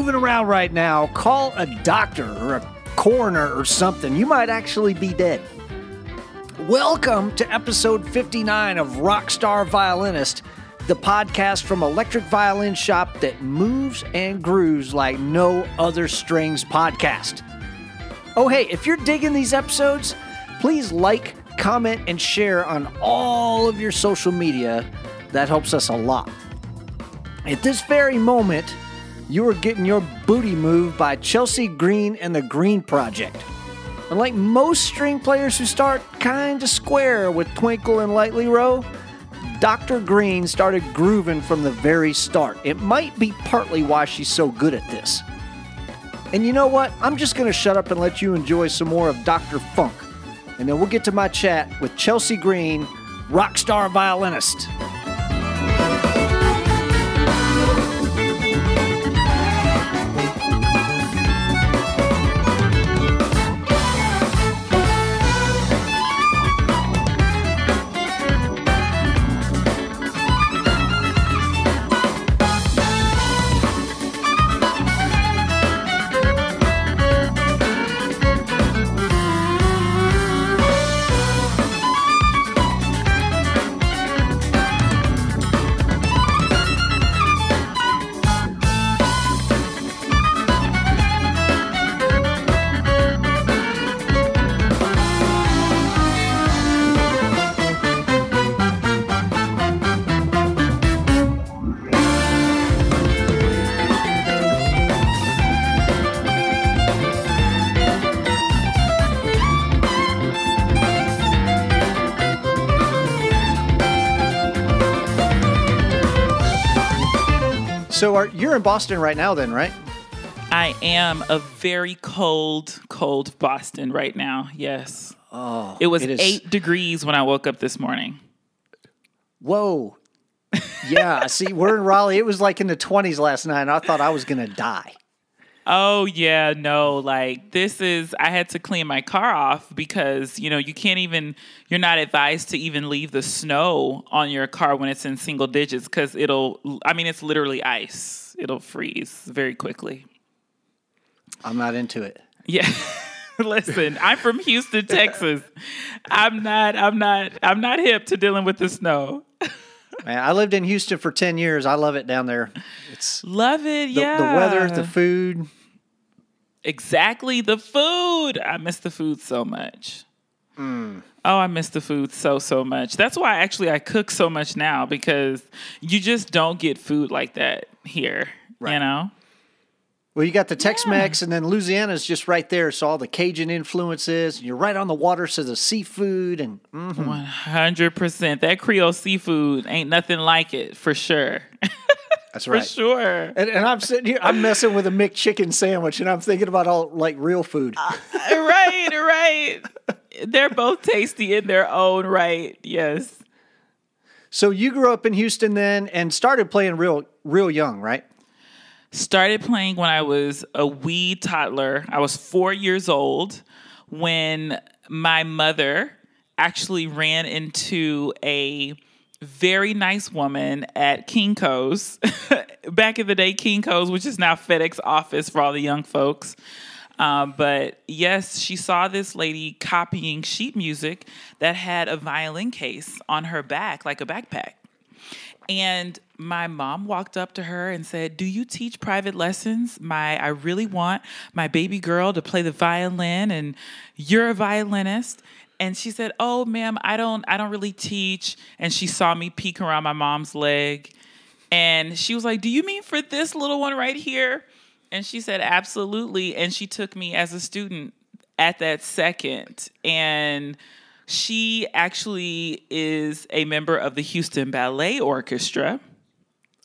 Moving around right now, call a doctor or a coroner or something. You might actually be dead. Welcome to episode 59 of Rockstar Violinist, the podcast from Electric Violin Shop that moves and grooves like no other strings podcast. Oh, hey, if you're digging these episodes, please like, comment, and share on all of your social media. That helps us a lot. At this very moment, you are getting your booty moved by Chelsea Green and the Green Project. Unlike most string players who start kinda square with Twinkle and Lightly Row, Dr. Green started grooving from the very start. It might be partly why she's so good at this. And you know what? I'm just gonna shut up and let you enjoy some more of Dr. Funk. And then we'll get to my chat with Chelsea Green, rock star violinist. So are, you're in Boston right now, then, right? I am a very cold, cold Boston right now. Yes. Oh, It was is- eight degrees when I woke up this morning. Whoa. Yeah, see, we're in Raleigh. It was like in the 20s last night. and I thought I was going to die. Oh, yeah, no. Like, this is, I had to clean my car off because, you know, you can't even, you're not advised to even leave the snow on your car when it's in single digits because it'll, I mean, it's literally ice. It'll freeze very quickly. I'm not into it. Yeah. Listen, I'm from Houston, Texas. I'm not I'm not I'm not hip to dealing with the snow. Man, I lived in Houston for 10 years. I love it down there. It's Love it. the, yeah. the weather, the food. Exactly, the food. I miss the food so much. Mm. Oh, I miss the food so so much. That's why actually I cook so much now because you just don't get food like that here. Right. You know? Well, you got the Tex Mex, and then Louisiana's just right there. So all the Cajun influences. and You're right on the water, so the seafood and mm, One hundred percent. That Creole seafood ain't nothing like it for sure. that's right. for sure. And, and I'm sitting here, I'm messing with a McChicken sandwich, and I'm thinking about all like real food. Uh, right, right. They're both tasty in their own right. Yes. So you grew up in Houston then, and started playing real, real young, right? Started playing when I was a wee toddler. I was four years old when my mother actually ran into a very nice woman at Kinko's. Back in the day, Kinko's, which is now FedEx office for all the young folks. Um, but yes, she saw this lady copying sheet music that had a violin case on her back, like a backpack. And my mom walked up to her and said, "Do you teach private lessons? My I really want my baby girl to play the violin and you're a violinist." And she said, "Oh, ma'am, I don't I don't really teach." And she saw me peek around my mom's leg. And she was like, "Do you mean for this little one right here?" And she said, "Absolutely." And she took me as a student at that second. And she actually is a member of the Houston Ballet Orchestra.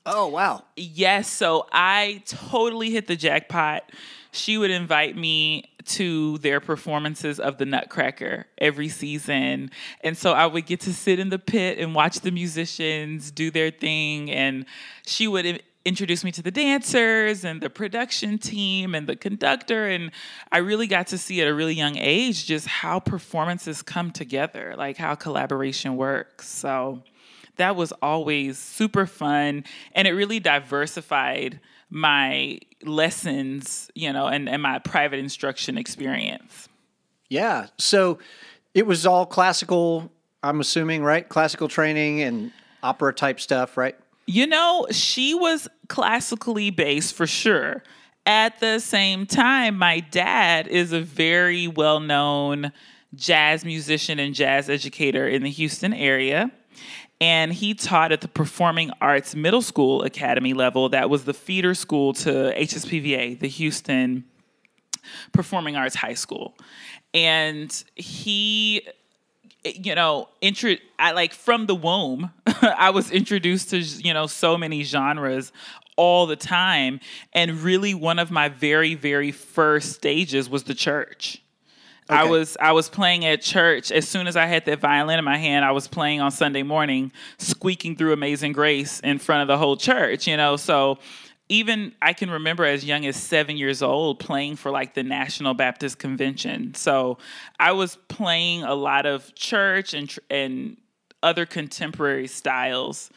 Oh wow! Yes, so I totally hit the jackpot. She would invite me to their performances of the Nutcracker every season. And so I would get to sit in the pit and watch the musicians do their thing. And she would introduce me to the dancers and the production team and the conductor. And I really got to see at a really young age just how performances come together, like how collaboration works. So that was always super fun and it really diversified my lessons, you know, and, and my private instruction experience. Yeah. So it was all classical, I'm assuming, right? Classical training and opera type stuff, right? You know, she was classically based for sure. At the same time, my dad is a very well known jazz musician and jazz educator in the Houston area. And he taught at the Performing Arts Middle School Academy level. That was the feeder school to HSPVA, the Houston Performing Arts High School. And he you know, intro I like from the womb, I was introduced to you know so many genres all the time and really one of my very very first stages was the church. Okay. I was I was playing at church as soon as I had that violin in my hand. I was playing on Sunday morning, squeaking through Amazing Grace in front of the whole church. You know, so even I can remember as young as seven years old playing for like the National Baptist Convention. So I was playing a lot of church and and other contemporary styles.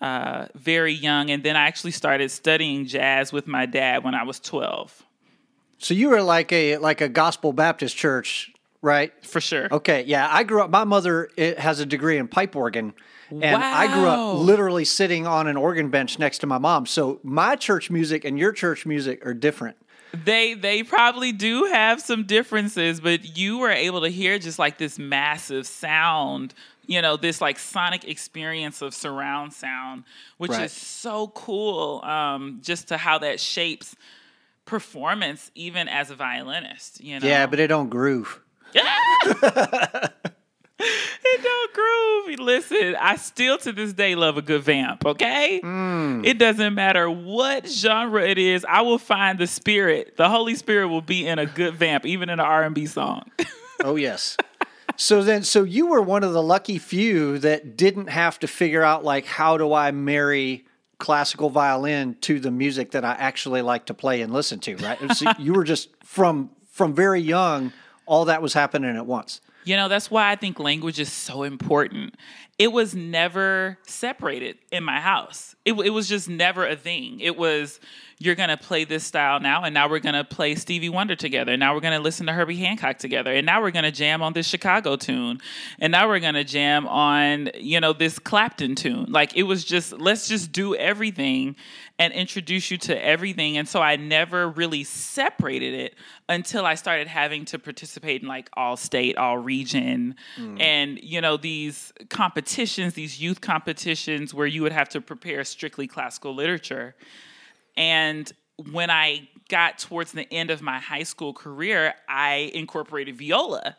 Uh, very young, and then I actually started studying jazz with my dad when I was twelve. So you were like a like a gospel Baptist church, right? For sure. Okay, yeah. I grew up. My mother has a degree in pipe organ, and wow. I grew up literally sitting on an organ bench next to my mom. So my church music and your church music are different. They they probably do have some differences, but you were able to hear just like this massive sound you know this like sonic experience of surround sound which right. is so cool um, just to how that shapes performance even as a violinist, you know. Yeah, but it don't groove. Yeah. it don't groove. Listen, I still to this day love a good vamp, okay? Mm. It doesn't matter what genre it is, I will find the spirit. The Holy Spirit will be in a good vamp, even in an R&B song. oh, yes. So then so you were one of the lucky few that didn't have to figure out like how do I marry classical violin to the music that I actually like to play and listen to, right? so you were just from from very young, all that was happening at once. You know, that's why I think language is so important. It was never separated in my house. It, it was just never a thing. It was you're going to play this style now, and now we're going to play Stevie Wonder together. And now we're going to listen to Herbie Hancock together. And now we're going to jam on this Chicago tune. And now we're going to jam on, you know, this Clapton tune. Like it was just, let's just do everything and introduce you to everything. And so I never really separated it until I started having to participate in like all state, all region, mm. and, you know, these competitions, these youth competitions where you would have to prepare strictly classical literature. And when I got towards the end of my high school career, I incorporated viola.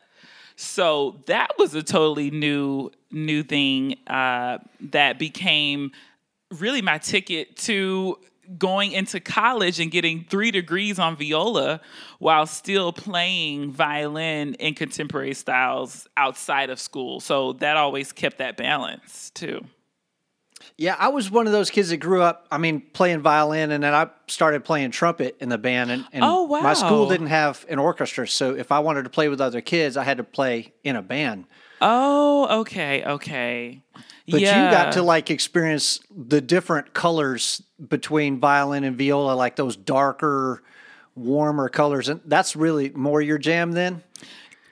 So that was a totally new new thing uh, that became really my ticket to going into college and getting three degrees on viola while still playing violin in contemporary styles outside of school. So that always kept that balance too. Yeah, I was one of those kids that grew up, I mean, playing violin, and then I started playing trumpet in the band. And, and oh, wow. my school didn't have an orchestra, so if I wanted to play with other kids, I had to play in a band. Oh, okay, okay. But yeah. you got to like experience the different colors between violin and viola, like those darker, warmer colors. And that's really more your jam then?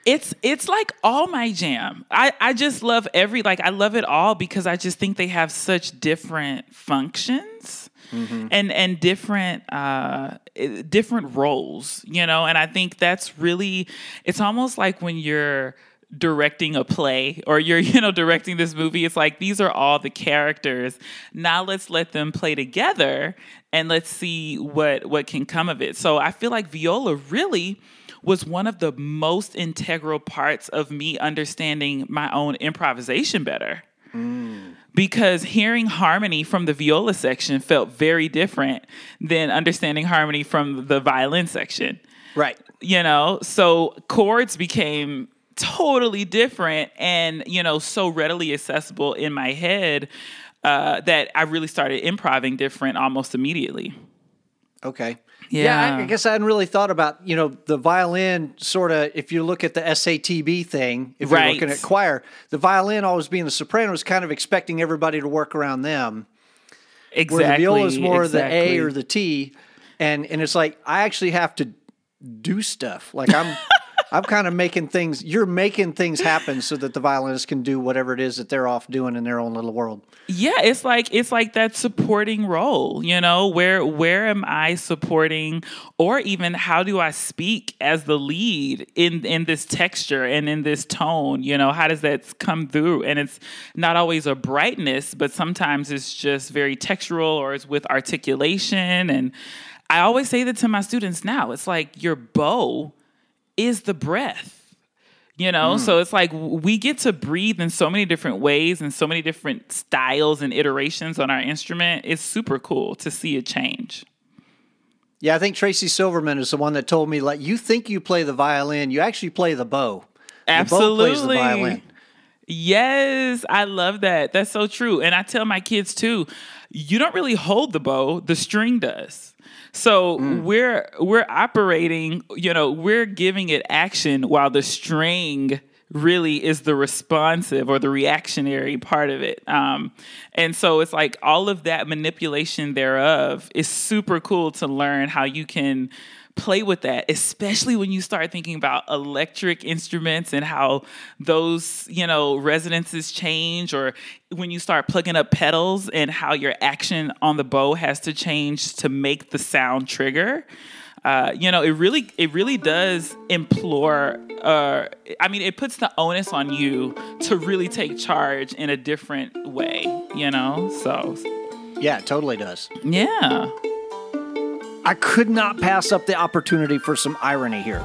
it's it's like all my jam. I I just love every like I love it all because I just think they have such different functions. Mm-hmm. And and different uh, different roles, you know, and I think that's really it's almost like when you're directing a play or you're you know directing this movie it's like these are all the characters now let's let them play together and let's see what what can come of it so i feel like viola really was one of the most integral parts of me understanding my own improvisation better. Mm. Because hearing harmony from the viola section felt very different than understanding harmony from the violin section. Right. You know, so chords became totally different and, you know, so readily accessible in my head uh, that I really started improvising different almost immediately. Okay. Yeah. I, I guess I hadn't really thought about, you know, the violin sort of, if you look at the SATB thing, if you're looking at choir, the violin always being the soprano is kind of expecting everybody to work around them. Exactly. Where the viola is more exactly. the A or the T. And and it's like I actually have to do stuff. Like I'm I'm kind of making things you're making things happen so that the violinist can do whatever it is that they're off doing in their own little world. Yeah, it's like it's like that supporting role, you know, where where am I supporting or even how do I speak as the lead in in this texture and in this tone, you know, how does that come through? And it's not always a brightness, but sometimes it's just very textural or it's with articulation and I always say that to my students now. It's like your bow is the breath. You know, mm. so it's like we get to breathe in so many different ways and so many different styles and iterations on our instrument. It's super cool to see a change. Yeah, I think Tracy Silverman is the one that told me like you think you play the violin, you actually play the bow. The bow plays the Absolutely. violin. Yes, I love that. That's so true. And I tell my kids too, you don't really hold the bow, the string does. So we're we're operating, you know, we're giving it action while the string really is the responsive or the reactionary part of it. Um, and so it's like all of that manipulation thereof is super cool to learn how you can play with that, especially when you start thinking about electric instruments and how those, you know, resonances change, or when you start plugging up pedals and how your action on the bow has to change to make the sound trigger. Uh, you know, it really, it really does implore. Uh, I mean, it puts the onus on you to really take charge in a different way. You know, so Yeah, it totally does. yeah. I could not pass up the opportunity for some irony here.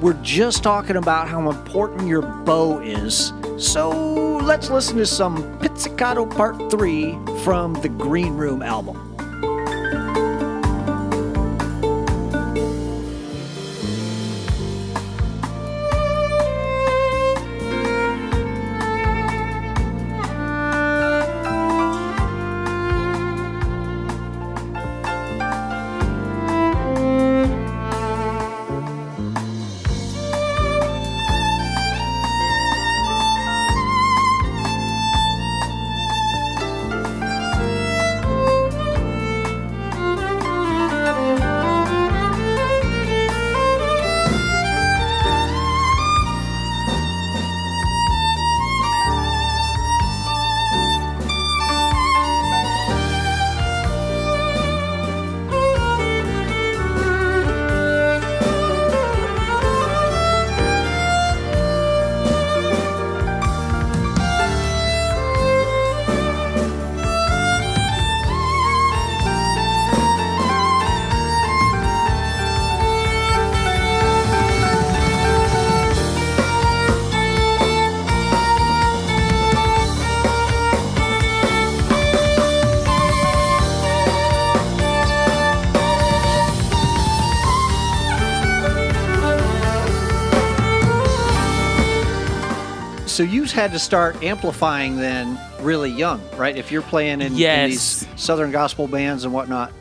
We're just talking about how important your bow is. So let's listen to some Pizzicato Part 3 from the Green Room album. So you had to start amplifying then really young, right? If you're playing in, in these Southern gospel bands and whatnot.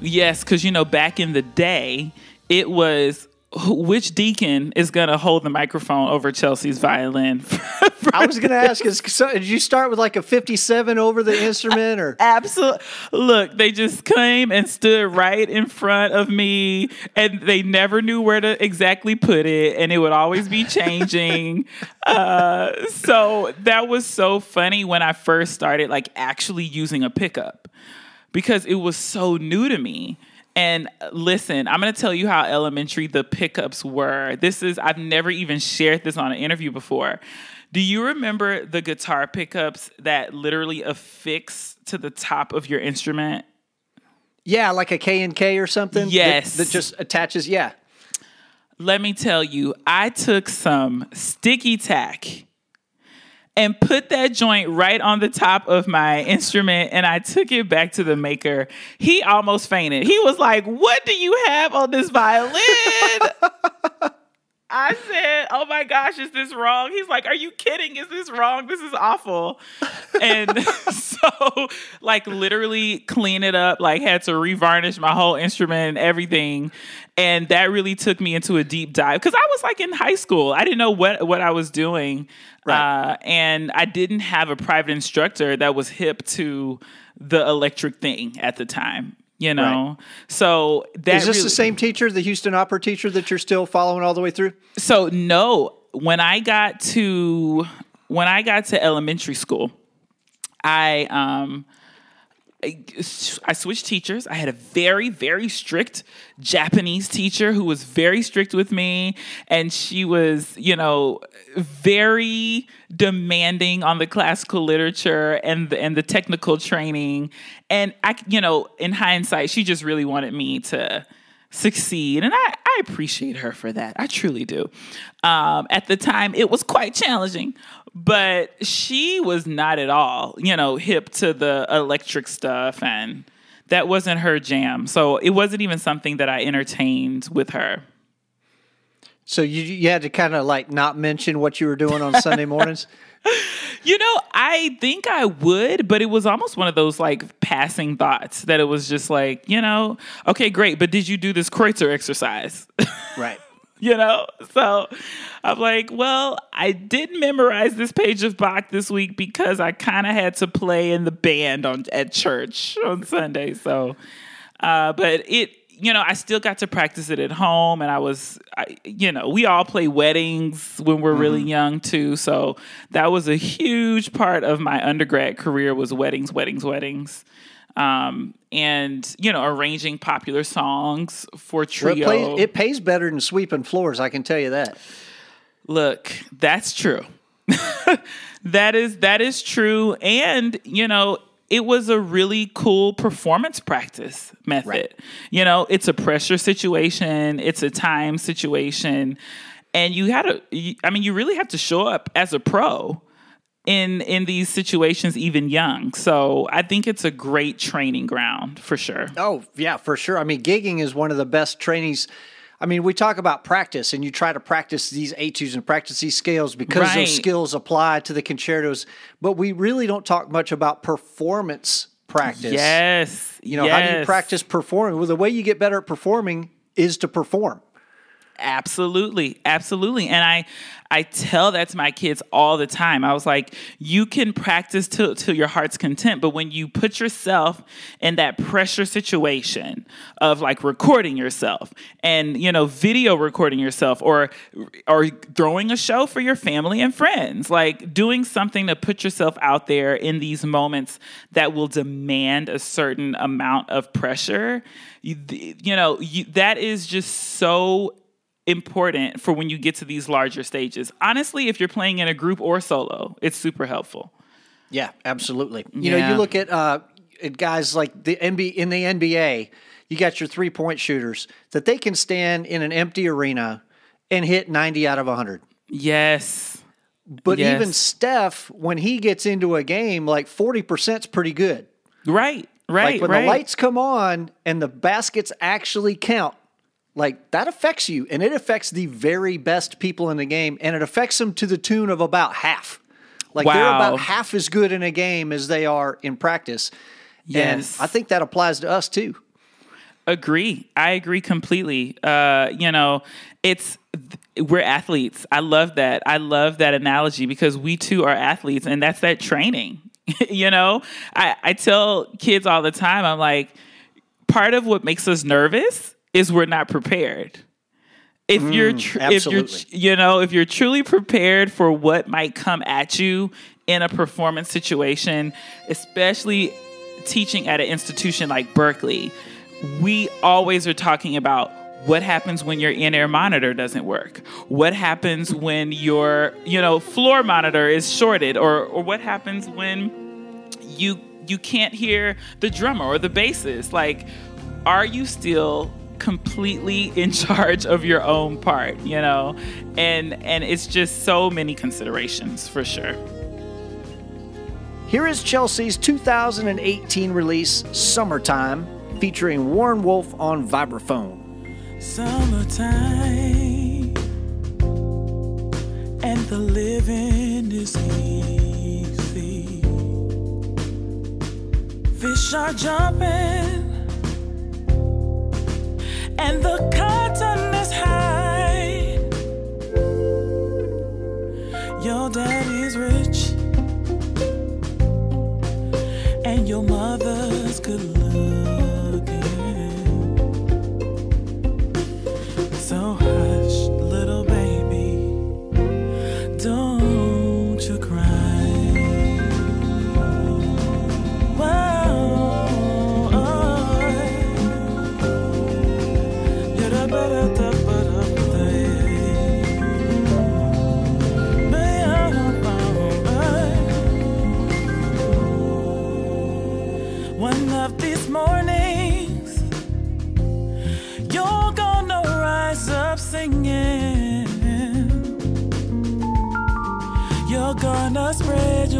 Yes, because you know, back in the day, it was which deacon is going to hold the microphone over Chelsea's violin. I was going to ask, is, so, did you start with like a 57 over the instrument or? Absolutely. Look, they just came and stood right in front of me, and they never knew where to exactly put it, and it would always be changing. uh, so that was so funny when I first started, like actually using a pickup, because it was so new to me. And listen, I'm going to tell you how elementary the pickups were. This is, I've never even shared this on an interview before. Do you remember the guitar pickups that literally affix to the top of your instrument? Yeah, like a K and K or something. that- Yes. that, just attaches. Yeah, Let me tell you, I took some sticky tack and put that joint right on the top of my instrument and I took it back to the maker. He almost fainted. He was like, What do you have on this violin? I said, "Oh my gosh, is this wrong?" He's like, "Are you kidding? Is this wrong? This is awful." and so, like, literally clean it up. Like, had to revarnish my whole instrument and everything. And that really took me into a deep dive because I was like in high school. I didn't know what what I was doing, right. uh, and I didn't have a private instructor that was hip to the electric thing at the time you know right. so that is this really, the same teacher the houston opera teacher that you're still following all the way through so no when i got to when i got to elementary school i um I switched teachers. I had a very, very strict Japanese teacher who was very strict with me. And she was, you know, very demanding on the classical literature and the, and the technical training. And I, you know, in hindsight, she just really wanted me to succeed. And I, I appreciate her for that. I truly do. Um, at the time, it was quite challenging, but she was not at all, you know, hip to the electric stuff and that wasn't her jam. So it wasn't even something that I entertained with her. So you you had to kind of like not mention what you were doing on Sunday mornings? you know, I think I would, but it was almost one of those like passing thoughts that it was just like, you know, okay, great, but did you do this Kreutzer exercise? Right. you know? So I'm like, well, I didn't memorize this page of Bach this week because I kind of had to play in the band on at church on Sunday. So, uh, but it, you know, I still got to practice it at home, and I was, I, you know, we all play weddings when we're mm-hmm. really young too. So that was a huge part of my undergrad career was weddings, weddings, weddings um, and you know arranging popular songs for trio. Well, it, plays, it pays better than sweeping floors. I can tell you that. Look, that's true. that is that is true, and you know it was a really cool performance practice method. Right. You know, it's a pressure situation, it's a time situation, and you had to. I mean, you really have to show up as a pro in in these situations even young. So I think it's a great training ground for sure. Oh, yeah, for sure. I mean, gigging is one of the best trainings. I mean, we talk about practice and you try to practice these etudes and practice these scales because right. those skills apply to the concertos, but we really don't talk much about performance practice. Yes. You know, yes. how do you practice performing? Well, the way you get better at performing is to perform. Absolutely. Absolutely. And I I tell that to my kids all the time. I was like, you can practice till, till your heart's content, but when you put yourself in that pressure situation of like recording yourself and, you know, video recording yourself or, or throwing a show for your family and friends, like doing something to put yourself out there in these moments that will demand a certain amount of pressure, you, you know, you, that is just so important for when you get to these larger stages. Honestly, if you're playing in a group or solo, it's super helpful. Yeah, absolutely. You yeah. know, you look at uh, at guys like the NBA in the NBA, you got your three point shooters that they can stand in an empty arena and hit 90 out of 100. Yes. But yes. even Steph, when he gets into a game, like 40% is pretty good. Right, right. Like when right. the lights come on and the baskets actually count, like that affects you and it affects the very best people in the game and it affects them to the tune of about half. Like wow. they're about half as good in a game as they are in practice. Yes. and i think that applies to us too. Agree. I agree completely. Uh, you know it's we're athletes. I love that. I love that analogy because we too are athletes and that's that training. You know? I, I tell kids all the time i'm like part of what makes us nervous is we're not prepared. If mm, you're tr- if you're you know if you're truly prepared for what might come at you in a performance situation, especially teaching at an institution like Berklee, we always are talking about what happens when your in-ear monitor doesn't work? What happens when your you know floor monitor is shorted? Or or what happens when you you can't hear the drummer or the bassist? Like are you still completely in charge of your own part, you know? And and it's just so many considerations for sure. Here is Chelsea's 2018 release Summertime featuring Warren Wolf on vibraphone. Summertime and the living is easy. Fish are jumping, and the cotton is high. Your daddy's rich, and your mother's good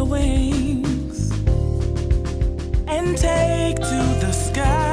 wings and take to the sky.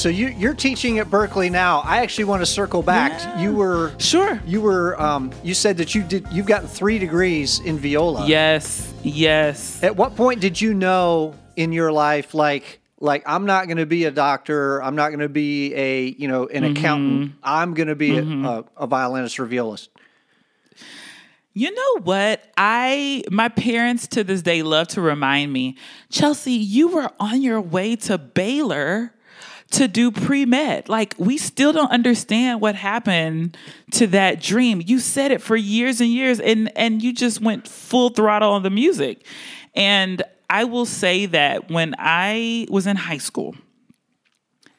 So you, you're teaching at Berklee now. I actually want to circle back. Yeah. You were Sure. you were um, you said that you did you've gotten three degrees in viola. Yes, yes. At what point did you know in your life like like I'm not going to be a doctor, I'm not going to be a, you know, an accountant. I'm going to be a, a, a violinist or violist. You know what? I my parents to this day love to remind me, Chelsea, you were on your way to Baylor to do pre-med. Like we still don't understand what happened to that dream. You said it for years and years and and you just went full throttle on the music. And I will say that when I was in high school,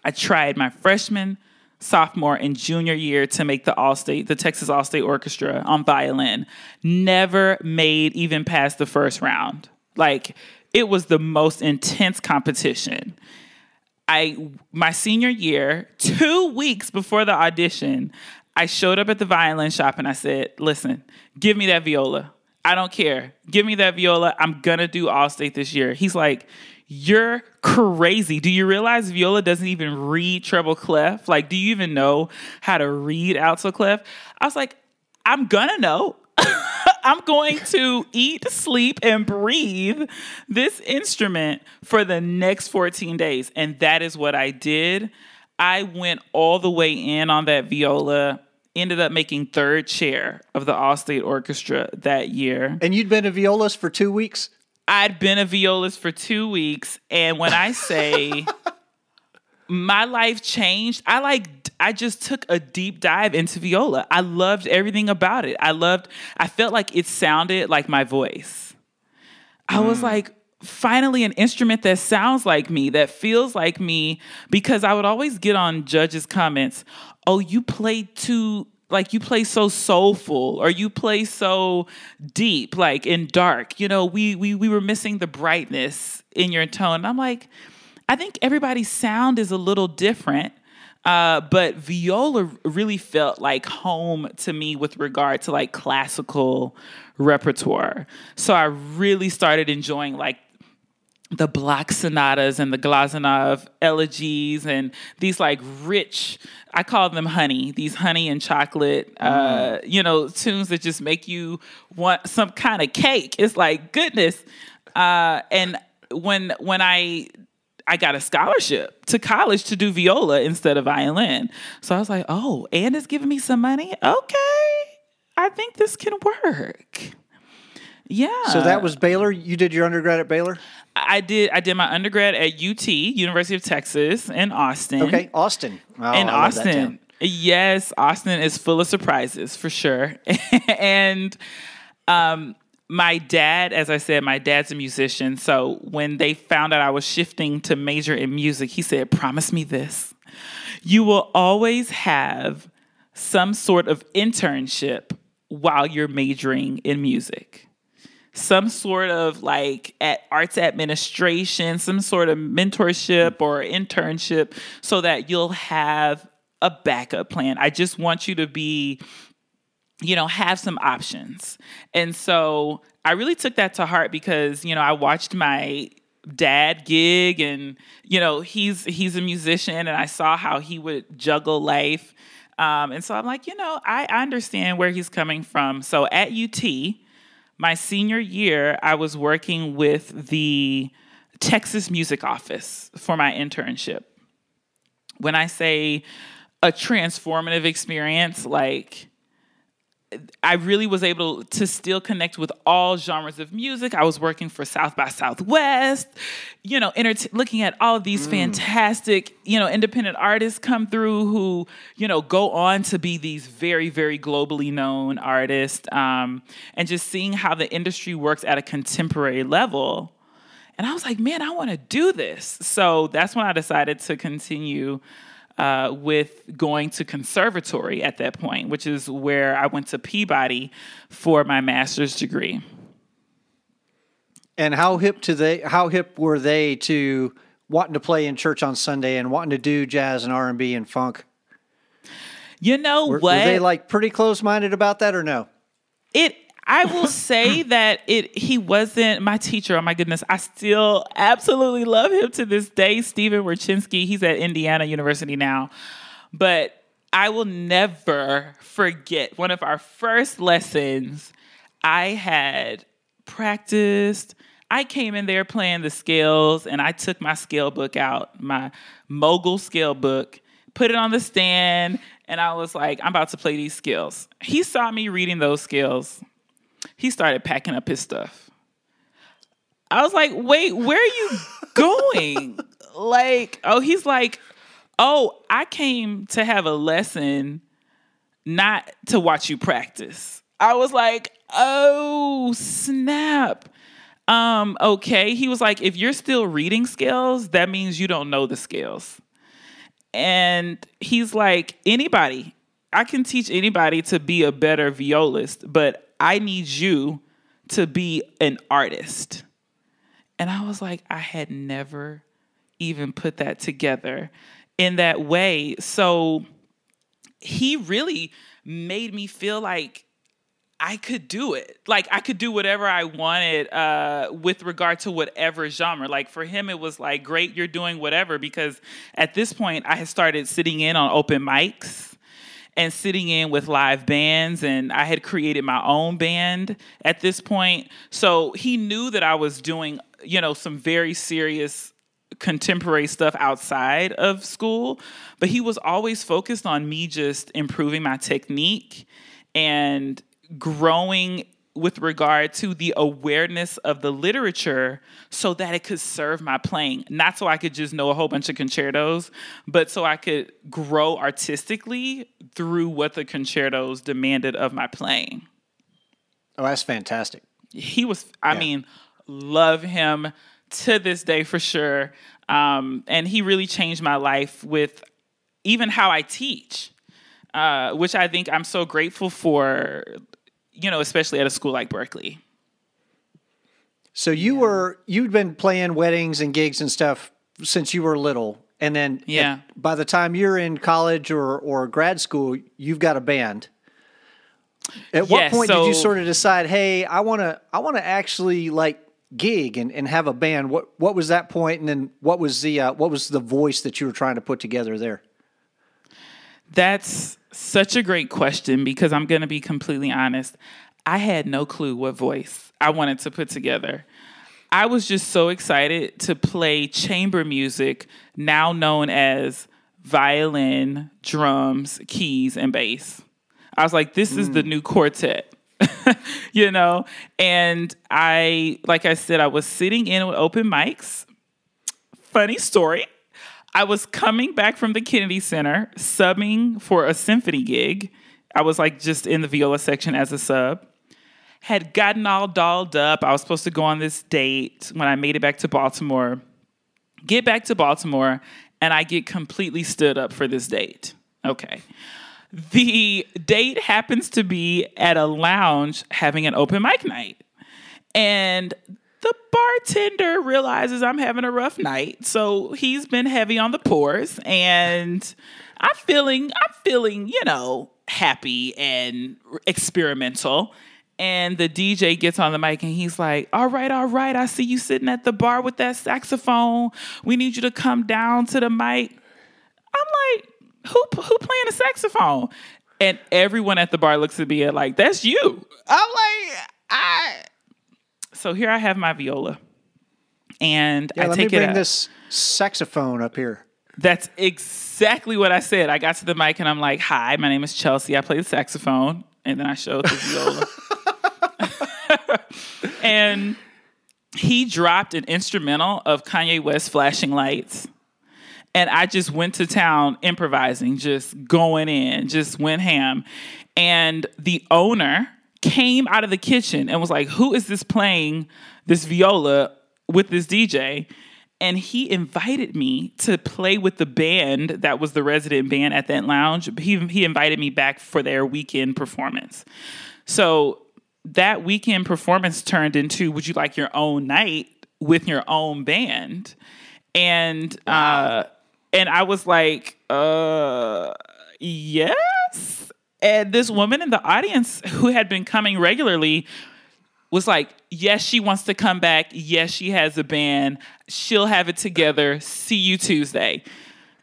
I tried my freshman, sophomore, and junior year to make the All State, the Texas All State Orchestra on violin. Never made even past the first round. Like it was the most intense competition. I my senior year, two weeks before the audition, I showed up at the violin shop and I said, "Listen, give me that viola. I don't care. Give me that viola. I'm gonna do All State this year." He's like, "You're crazy. Do you realize viola doesn't even read treble clef? Like, do you even know how to read alto clef?" I was like, "I'm gonna know." I'm going to eat, sleep, and breathe this instrument for the next 14 days. And that is what I did. I went all the way in on that viola ended up making third chair of the All State Orchestra that year. And you'd been a violist for two weeks? I'd been a violist for two weeks. And when I say my life changed, I like, I just took a deep dive into viola. I loved everything about it. I loved, I felt like it sounded like my voice. I was mm. like, finally an instrument that sounds like me, that feels like me, because I would always get on judges' comments, oh, you play too like you play so soulful or you play so deep like in dark you know we we we were missing the brightness in your tone and i'm like i think everybody's sound is a little different uh, but viola really felt like home to me with regard to like classical repertoire so i really started enjoying like the Black sonatas and the Glazunov elegies and these like rich, I call them honey, these honey and chocolate, mm. uh, you know, tunes that just make you want some kind of cake. It's like goodness. Uh, and when when I I got a scholarship to college to do viola instead of violin, so I was like, oh, and it's giving me some money. Okay, I think this can work. Yeah. So that was Baylor. You did your undergrad at Baylor. I did. I did my undergrad at UT, University of Texas, in Austin. Okay, Austin. Oh, in Austin. Yes, Austin is full of surprises for sure. and um, my dad, as I said, my dad's a musician. So when they found out I was shifting to major in music, he said, "Promise me this: you will always have some sort of internship while you're majoring in music." some sort of like at arts administration, some sort of mentorship or internship so that you'll have a backup plan. I just want you to be you know, have some options. And so I really took that to heart because, you know, I watched my dad gig and you know he's he's a musician and i saw how he would juggle life um, and so i'm like you know I, I understand where he's coming from so at ut my senior year, I was working with the Texas Music Office for my internship. When I say a transformative experience, like I really was able to still connect with all genres of music. I was working for South by Southwest, you know, enter- looking at all of these mm. fantastic, you know, independent artists come through who, you know, go on to be these very, very globally known artists, um, and just seeing how the industry works at a contemporary level. And I was like, man, I want to do this. So that's when I decided to continue uh, with going to conservatory at that point, which is where I went to Peabody for my master's degree. And how hip to they? How hip were they to wanting to play in church on Sunday and wanting to do jazz and R and B and funk? You know were, what? Were they like pretty close minded about that or no? It I will say that it he wasn't my teacher. Oh my goodness, I still absolutely love him to this day. Steven Wyrczynski. He's at Indiana University now, but I will never forget one of our first lessons. I had practiced. I came in there playing the scales, and I took my scale book out, my Mogill scale book, put it on the stand, and I was like, I'm about to play these scales. He saw me reading those scales he started packing up his stuff. I was like, wait, where are you going? like, oh, he's like, oh, I came to have a lesson, not to watch you practice. I was like, oh, snap. Um, okay. He was like, if you're still reading scales, that means you don't know the scales. And he's like, anybody, I can teach anybody to be a better violist, but I need you to be an artist. And I was like, I had never even put that together in that way. So he really made me feel like I could do it. Like I could do whatever I wanted uh, with regard to whatever genre. Like for him, it was like, great, you're doing whatever. Because at this point, I had started sitting in on open mics and sitting in with live bands and I had created my own band at this point. So he knew that I was doing, you know, some very serious contemporary stuff outside of school, but he was always focused on me just improving my technique and growing with regard to the awareness of the literature so that it could serve my playing. Not so I could just know a whole bunch of concertos, but so I could grow artistically through what the concertos demanded of my playing. Oh, that's fantastic. He was, I Yeah. mean, love him to this day for sure. Um, and he really changed my life with even how I teach, uh, which I think I'm so grateful for, you know, especially at a school like Berklee. So you were you'd been playing weddings and gigs and stuff since you were little, and then Yeah. at- by the time you're in college or or grad school, you've got a band. At what Yes, point did you sort of decide, hey, I want to I want to actually like gig and, and have a band? What what was that point, and then what was the uh, what was the voice that you were trying to put together there? That's such a great question because I'm going to be completely honest. I had no clue what voice I wanted to put together. I was just so excited to play chamber music, now known as violin, drums, keys, and bass. I was like, this is the mm. new quartet. you know? And I, like I said, I was sitting in with open mics. Funny story. I was coming back from the Kennedy Center, subbing for a symphony gig. I was like just in the viola section as a sub. Had gotten all dolled up. I was supposed to go on this date when I made it back to Baltimore. Get back to Baltimore, and I get completely stood up for this date. Okay. The date happens to be at a lounge having an open mic night. And the bartender realizes I'm having a rough night, so he's been heavy on the pours, and I'm feeling, I'm feeling, you know, happy and experimental. And the DJ gets on the mic and he's like, "All right, all right, I see you sitting at the bar with that saxophone. We need you to come down to the mic." I'm like, "Who who playing the saxophone?" And everyone at the bar looks at me like, "That's you." I'm like, "I." So here I have my viola, and Yeah, I let me take it. bring this saxophone up here. That's exactly what I said. I got to the mic and I'm like, "Hi, my name is Chelsea. I play the saxophone." And then I showed the viola. and he dropped an instrumental of Kanye West flashing lights. And I just went to town improvising, just going in, just went ham. And the owner came out of the kitchen and was like, Who is this playing this viola with this DJ? And he invited me to play with the band that was the resident band at that lounge. He, he invited me back for their weekend performance. So that weekend performance turned into Would you like your own night with your own band? And uh and I was like, uh yes. And this woman in the audience who had been coming regularly was like, yes, she wants to come back. Yes, she has a band. She'll have it together. See you Tuesday.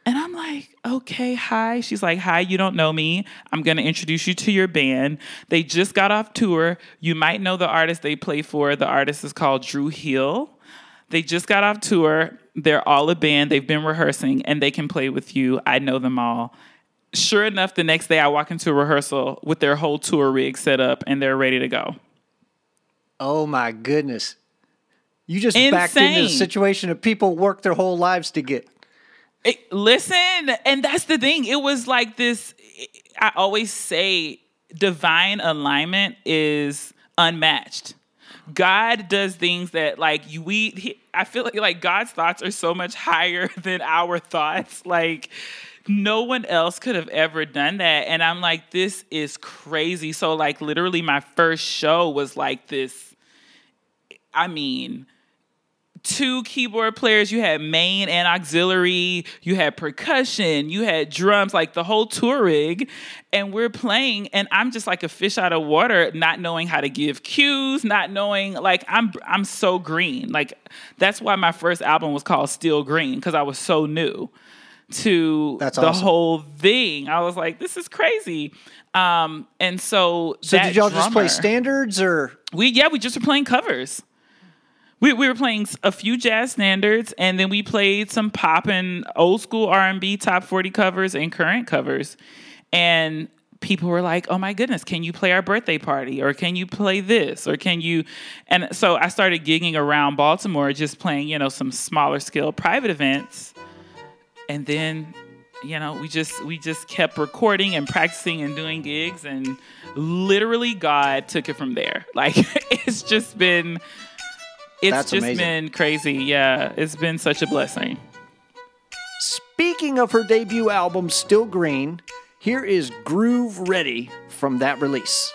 And I'm like, okay, hi. She's like, hi, you don't know me. I'm going to introduce you to your band. They just got off tour. You might know the artist they play for. The artist is called Dru Hill. They just got off tour. They're all a band. They've been rehearsing and they can play with you. I know them all. Sure enough, the next day I walk into a rehearsal with their whole tour rig set up and they're ready to go. Oh my goodness. You just backed into a situation that people work their whole lives to get. It- listen, and that's the thing. It was like this. I always say divine alignment is unmatched. God does things that like you we he, I feel like like God's thoughts are so much higher than our thoughts. Like no one else could have ever done that and I'm like this is crazy. So like literally my first show was like this I mean two keyboard players. You had main and auxiliary. You had percussion. You had drums, like the whole tour rig. And we're playing, and I'm just like a fish out of water, not knowing how to give cues, not knowing like I'm I'm so green. Like that's why my first album was called Still Green because I was so new to That's the awesome. whole thing. I was like, this is crazy. Um, and so So did y'all just play standards or we yeah, we just were playing covers. we, we were playing a few jazz standards and then we played some pop and old school r&b top 40 covers and current covers and people were like oh my goodness can you play our birthday party or can you play this or can you and so i started gigging around baltimore just playing you know some smaller scale private events and then you know we just we just kept recording and practicing and doing gigs and literally god took it from there like it's just been it's That's just amazing. been crazy. Yeah, it's been such a blessing. Speaking of her debut album, Still Green, here is Groove Ready from that release.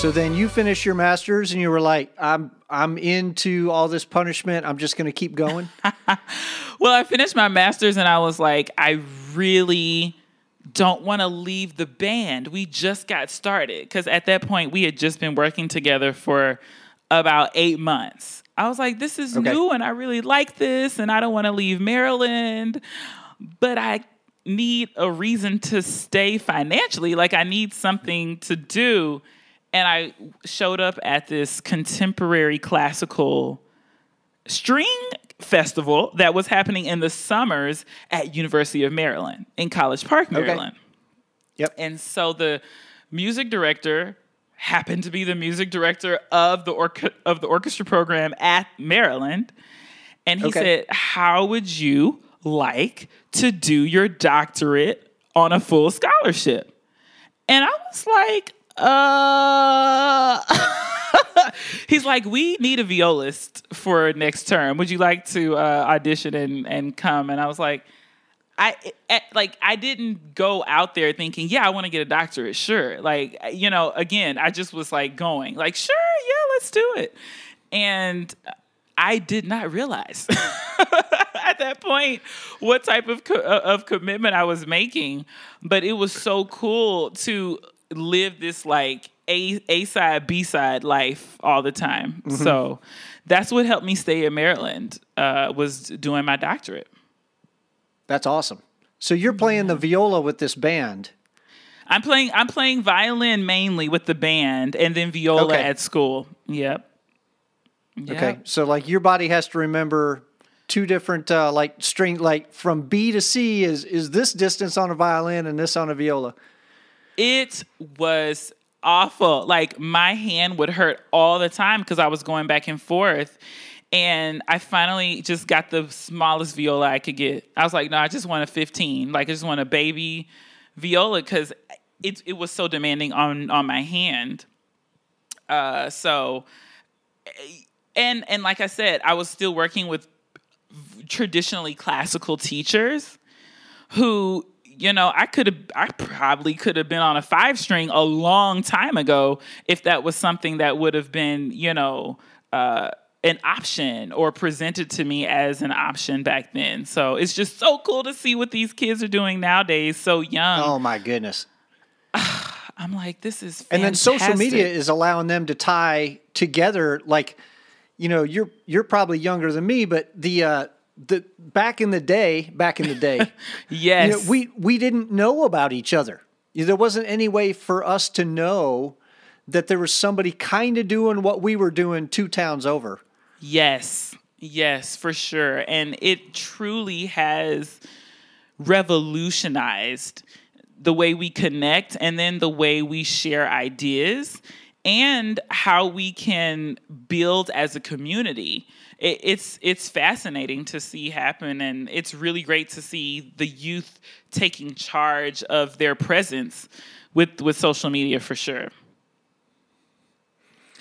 So then you finished your masters and you were like, I'm I'm into all this punishment. I'm just going to keep going. Well, I finished my master's and I was like, I really don't want to leave the band. We just got started because at that point we had just been working together for about eight months. I was like, this is Okay. new and I really like this and I don't want to leave Maryland, but I need a reason to stay financially. Like, I need something to do. And I showed up at this contemporary classical string festival that was happening in the summers at University of Maryland in College Park, Maryland. yep. And so the music director happened to be the music director of the orca- of the orchestra program at Maryland. And he Okay. said, "How would you like to do your doctorate on a full scholarship?" And I was like, uh he's like, we need a violist for next term. Would you like to uh, audition and, and come? And I was like, I like I didn't go out there thinking, yeah, I want to get a doctorate. Sure, like you know, again, I just was like going, like, sure, yeah, let's do it. And I did not realize at that point what type of co- uh, of commitment I was making, but it was so cool to live this like a A side B side life all the time. Mm-hmm. So that's what helped me stay in Maryland uh, was doing my doctorate. That's awesome. So you're playing the viola with this band. I'm playing I'm playing violin mainly with the band and then viola okay. at school. Yep. yep. Okay. So like your body has to remember two different uh, like string like from B to C is is this distance on a violin and this on a viola. It was awful. Like my hand would hurt all the time because I was going back and forth. And I finally just got the smallest viola I could get. I was like, no, I just want a 15. Like I just want a baby viola because it it was so demanding on on my hand. Uh, so and and like I said, I was still working with traditionally classical teachers who you know, I could have, I probably could have been on a five string a long time ago if that was something that would have been, you know, uh, an option or presented to me as an option back then. So it's just so cool to see what these kids are doing nowadays, so young. Oh my goodness. I'm like, this is fantastic. And then social media is allowing them to tie together like you know, you're you're probably younger than me, but the uh the back in the day, back in the day, yes, you know, we we didn't know about each other. There wasn't any way for us to know that there was somebody kind of doing what we were doing two towns over. Yes, yes, for sure, and it truly has revolutionized the way we connect and then the way we share ideas and how we can build as a community it, it's it's fascinating to see happen, and it's really great to see the youth taking charge of their presence with with social media for sure.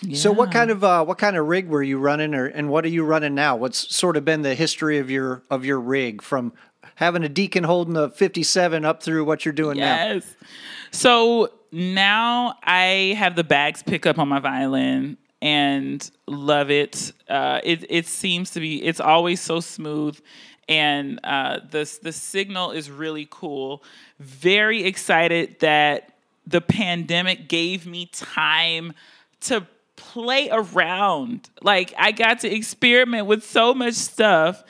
Yeah. So what kind of uh, what kind of rig were you running, or and what are you running now? What's sort of been the history of your of your rig from having a deacon holding the fifty seven up through what you're doing yes. now? Yes. So now I have the Baggs pickup on my violin and love it. Uh, it it seems to be it's always so smooth, and uh, the the signal is really cool. Very excited that the pandemic gave me time to play around. Like I got to experiment with so much stuff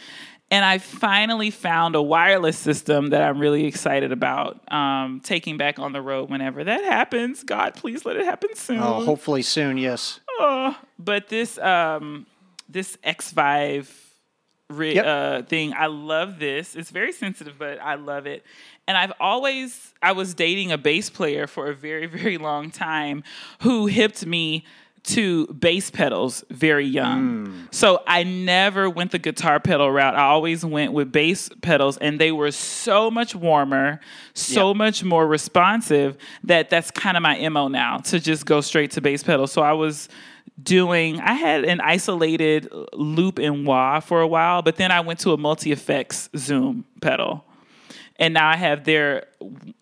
and I finally found a wireless system that I'm really excited about um, taking back on the road whenever that happens. God, please let it happen soon. Oh, hopefully soon, yes. Oh, but this um, this X5 ri- yep. uh, thing, I love this. It's very sensitive, but I love it. And I've always, I was dating a bass player for a very, very long time who hipped me to bass pedals very young. Mm. So I never went the guitar pedal route. I always went with bass pedals and they were so much warmer, so yep. much more responsive that that's kind of my MO now to just go straight to bass pedals. So I was doing I had an isolated loop and wah for a while, but then I went to a multi effects zoom pedal. And now I have their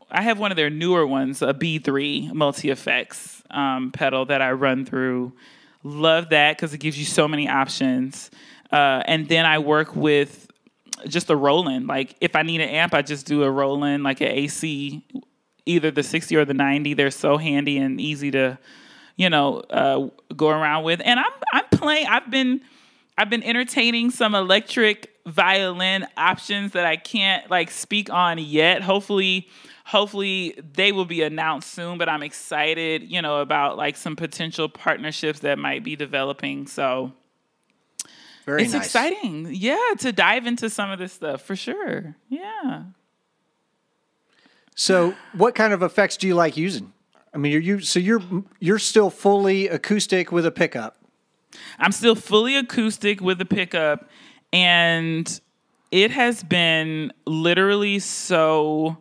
I have one of their newer ones, a B3 multi effects um, pedal that I run through. Love that because it gives you so many options. Uh, and then I work with just a Roland. Like if I need an amp, I just do a Roland, like an AC, either the 60 or the 90. They're so handy and easy to, you know, uh, go around with. And I'm I'm playing. I've been I've been entertaining some electric violin options that I can't like speak on yet. Hopefully hopefully they will be announced soon but i'm excited you know about like some potential partnerships that might be developing. So Very it's nice. exciting. Yeah to dive into some of this stuff for sure. Yeah. So what kind of effects do you like using? I mean you're you so you're you're still fully acoustic with a pickup? I'm still fully acoustic with a pickup and it has been literally so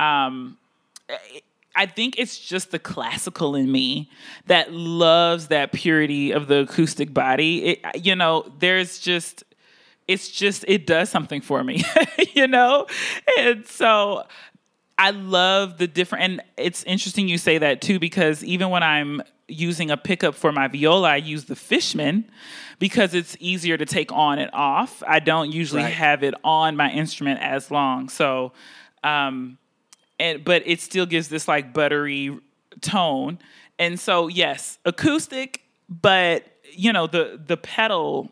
um, I think it's just the classical in me that loves that purity of the acoustic body. It, you know, there's just, it's just, it does something for me, you know? And so I love the different, and it's interesting you say that too, because even when I'm using a pickup for my viola, I use the Fishman because it's easier to take on and off. I don't usually right. have it on my instrument as long. So, um, and but it still gives this like buttery tone. And so, yes, acoustic, but you know the the pedal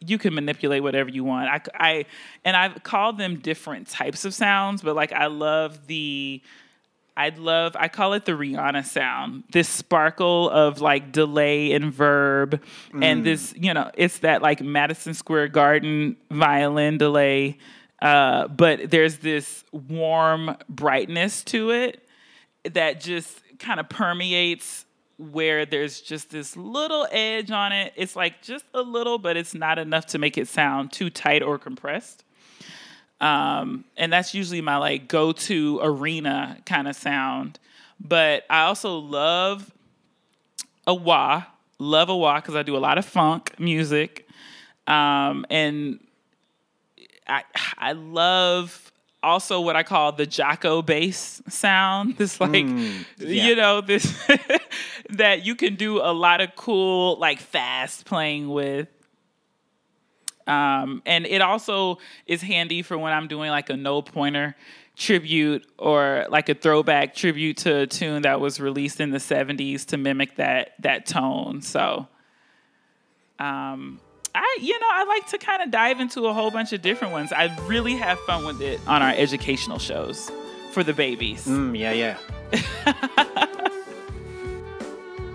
you can manipulate whatever you want. I, I and I've called them different types of sounds, but like I love the I'd love, I call it the Rihanna sound. This sparkle of like delay and verb. Mm. And this, you know, it's that like Madison Square Garden violin delay. Uh, but there's this warm brightness to it that just kind of permeates where there's just this little edge on it. It's like just a little, but it's not enough to make it sound too tight or compressed. Um, and that's usually my like go to arena kind of sound. But I also love a wah, love a wah because I do a lot of funk music. Um, and I I love also what I call the Jaco bass sound. This like mm, yeah. you know this that you can do a lot of cool like fast playing with. Um, and it also is handy for when I'm doing like a no pointer tribute or like a throwback tribute to a tune that was released in the 70s to mimic that that tone. So um I you know, I like to kind of dive into a whole bunch of different ones. I really have fun with it on our educational shows for the babies. Mm, yeah, yeah.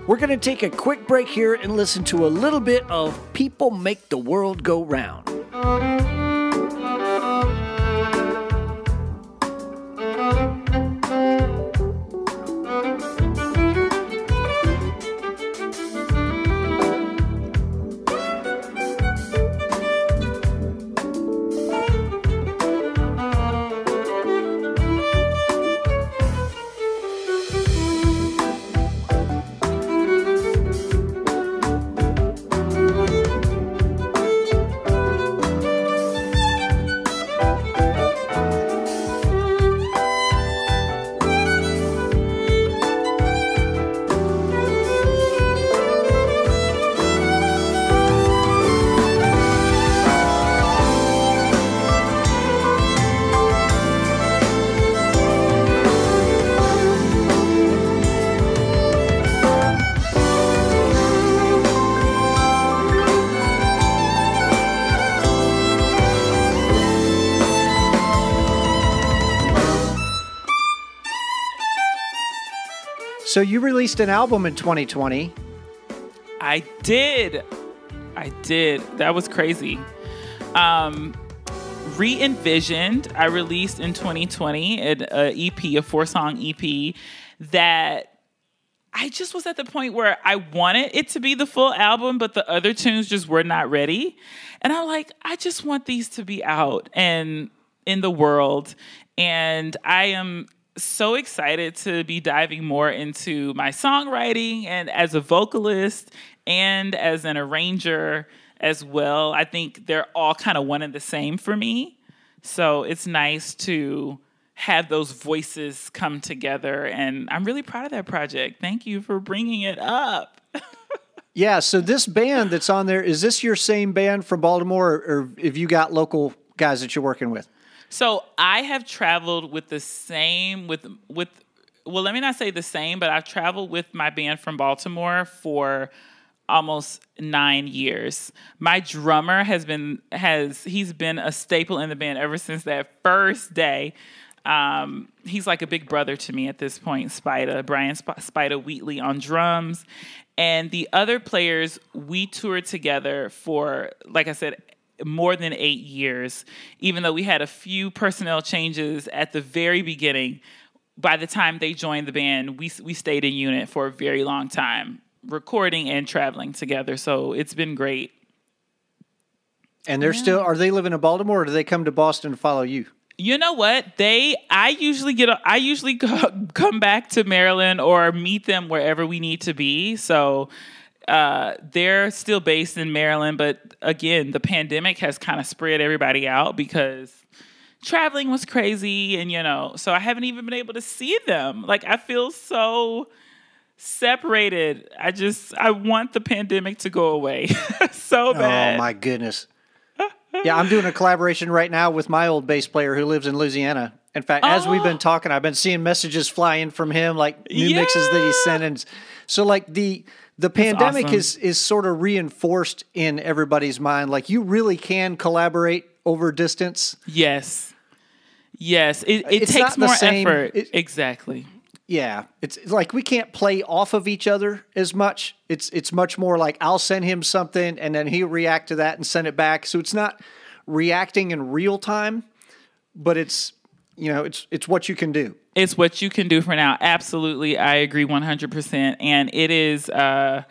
We're going to take a quick break here and listen to a little bit of People Make the World Go Round. So you released an album in 2020. I did. I did. That was crazy. Um, Re-envisioned. I released in 2020 an EP, a four song EP that I just was at the point where I wanted it to be the full album, but the other tunes just were not ready. And I'm like, I just want these to be out and in the world. And I am so excited to be diving more into my songwriting and as a vocalist and as an arranger as well. I think they're all kind of one and the same for me. So it's nice to have those voices come together. And I'm really proud of that project. Thank you for bringing it up. yeah. So this band that's on there, is this your same band from Baltimore or, or have you got local guys that you're working with? So I have traveled with the same with with well, let me not say the same, but I've traveled with my band from Baltimore for almost nine years. My drummer has been has he's been a staple in the band ever since that first day. Um, he's like a big brother to me at this point. Spida, Brian Sp- Spida Wheatley on drums, and the other players we toured together for, like I said, more than eight years, even though we had a few personnel changes at the very beginning. By the time they joined the band, we, we stayed in unit for a very long time, recording and traveling together. So it's been great. And they're yeah. still, are they living in Baltimore or do they come to Boston to follow you? You know what? They I usually get I usually go, come back to Maryland or meet them wherever we need to be. So uh, they're still based in Maryland, but again, the pandemic has kind of spread everybody out because traveling was crazy and you know, so I haven't even been able to see them. Like I feel so separated. I just I want the pandemic to go away so bad. Oh my goodness. yeah, I'm doing a collaboration right now with my old bass player who lives in Louisiana. In fact, as we've been talking, I've been seeing messages fly in from him, like new Yeah. mixes that he's sending. So, like the the pandemic awesome. is is sort of reinforced in everybody's mind. Like you really can collaborate over distance. Yes. Yes, it, it takes more same- effort. it- exactly. Yeah, it's it's like we can't play off of each other as much. It's it's much more like I'll send him something and then he'll react to that and send it back. So it's not reacting in real time, but it's you know it's it's what you can do. It's what you can do for now. Absolutely, I agree one hundred percent. And it is, uh,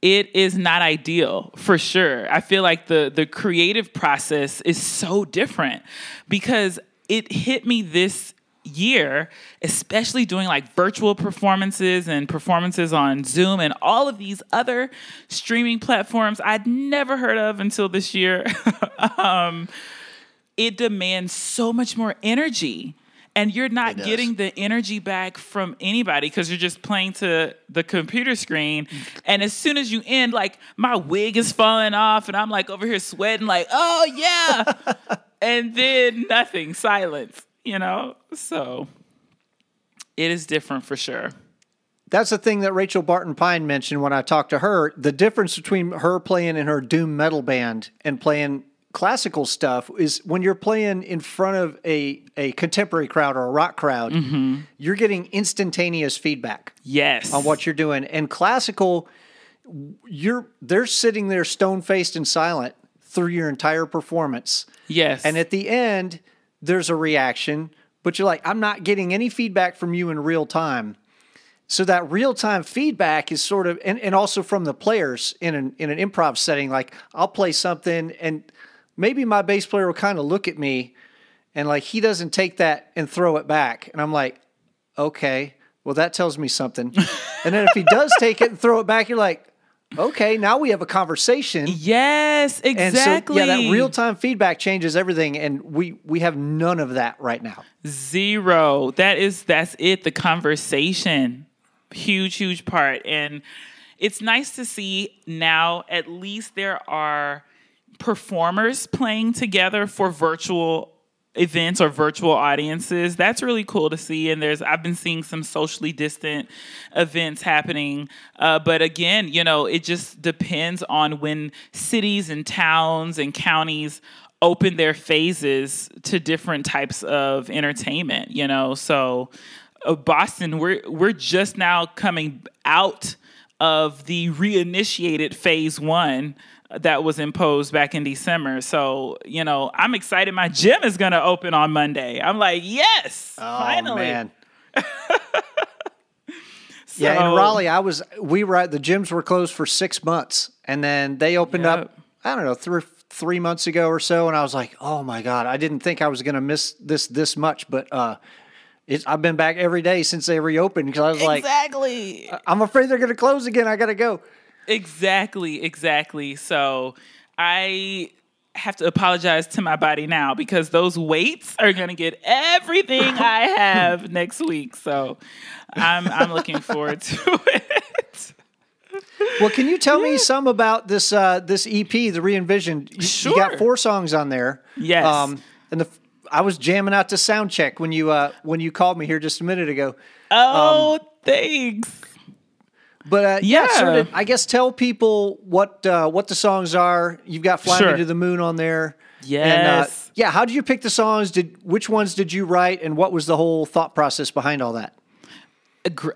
it is not ideal for sure. I feel like the the creative process is so different because it hit me this year, especially doing like virtual performances and performances on Zoom and all of these other streaming platforms I'd never heard of until this year. um, it demands so much more energy. And you're not getting the energy back from anybody because you're just playing to the computer screen. And as soon as you end, like my wig is falling off, and I'm like over here sweating, like, oh yeah. and then nothing, silence, you know? So it is different for sure. That's the thing that Rachel Barton Pine mentioned when I talked to her. The difference between her playing in her doom metal band and playing classical stuff is when you're playing in front of a, a contemporary crowd or a rock crowd, mm-hmm. you're getting instantaneous feedback Yes. on what you're doing. And classical, you're they're sitting there stone faced and silent through your entire performance. Yes. And at the end, there's a reaction, but you're like, I'm not getting any feedback from you in real time. So that real time feedback is sort of, and, and also from the players in an in an improv setting. Like I'll play something, and maybe my bass player will kind of look at me, and like he doesn't take that and throw it back, and I'm like, okay, well that tells me something. and then if he does take it and throw it back, you're like, okay, now we have a conversation. yes, exactly. so, yeah, that real time feedback changes everything, and we we have none of that right now. Zero. That is that's it. The conversation. Huge, huge part. And it's nice to see now at least there are performers playing together for virtual events or virtual audiences. That's really cool to see. And there's I've been seeing some socially distant events happening. Uh, but again, you know, it just depends on when cities and towns and counties open their phases to different types of entertainment, you know. So uh, Boston, we're we're just now coming out of the reinitiated phase one that was imposed back in December. So, you know, I'm excited. My gym is going to open on Monday. I'm like, yes, finally. Oh man. yeah, in Raleigh, I was we were at the gyms were closed for six months, and then they opened Yep. up. I don't know three three months ago or so, and I was like, oh my god, I didn't think I was going to miss this this much, but uh, it's I've been back every day since they reopened because I was like, exactly. I'm afraid they're going to close again. I got to go. Exactly, exactly. So I have to apologize to my body now because those weights are going to get everything I have next week. So I'm I'm looking forward to it. Well, can you tell me some about this uh, this EP, the re-envisioned? You, you got four songs on there. Um, Yes. and the I was jamming out to sound check when you uh, when you called me here just a minute ago. Oh, thanks. But uh, yeah, Yeah. sort of. I guess tell people what uh, what the songs are. You've got "Fly Sure. Me to the Moon" on there. And, Yes. uh, yeah. How did you pick the songs? Did which ones did you write, and what was the whole thought process behind all that?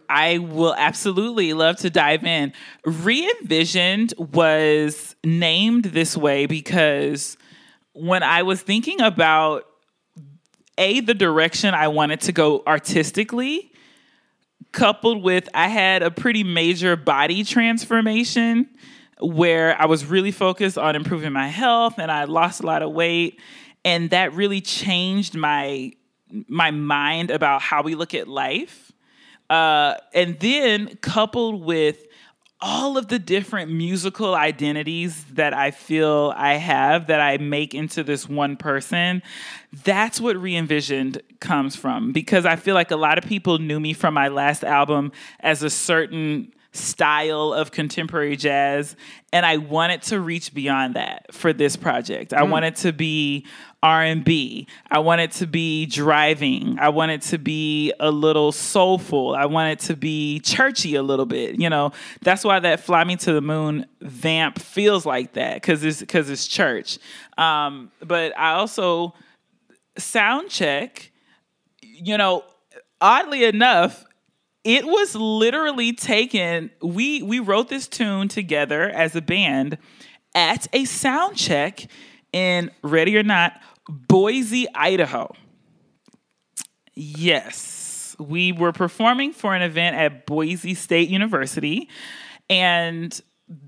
I will absolutely love to dive in. Re-envisioned was named this way because when I was thinking about a the direction I wanted to go artistically, coupled with I had a pretty major body transformation where I was really focused on improving my health and I lost a lot of weight. and that really changed my my mind about how we look at life. Uh, and then coupled with all of the different musical identities that I feel I have that I make into this one person, that's what re envisioned comes from. Because I feel like a lot of people knew me from my last album as a certain style of contemporary jazz and I wanted to reach beyond that for this project. I mm. wanted to be R&B. I wanted to be driving. I wanted to be a little soulful. I wanted to be churchy a little bit. You know, that's why that "Fly Me to the Moon" vamp feels like that because it's because it's church. Um, but I also sound check. You know, oddly enough, it was literally taken. We we wrote this tune together as a band at a sound check in Ready or Not Boise, Idaho. Yes, we were performing for an event at Boise State University, and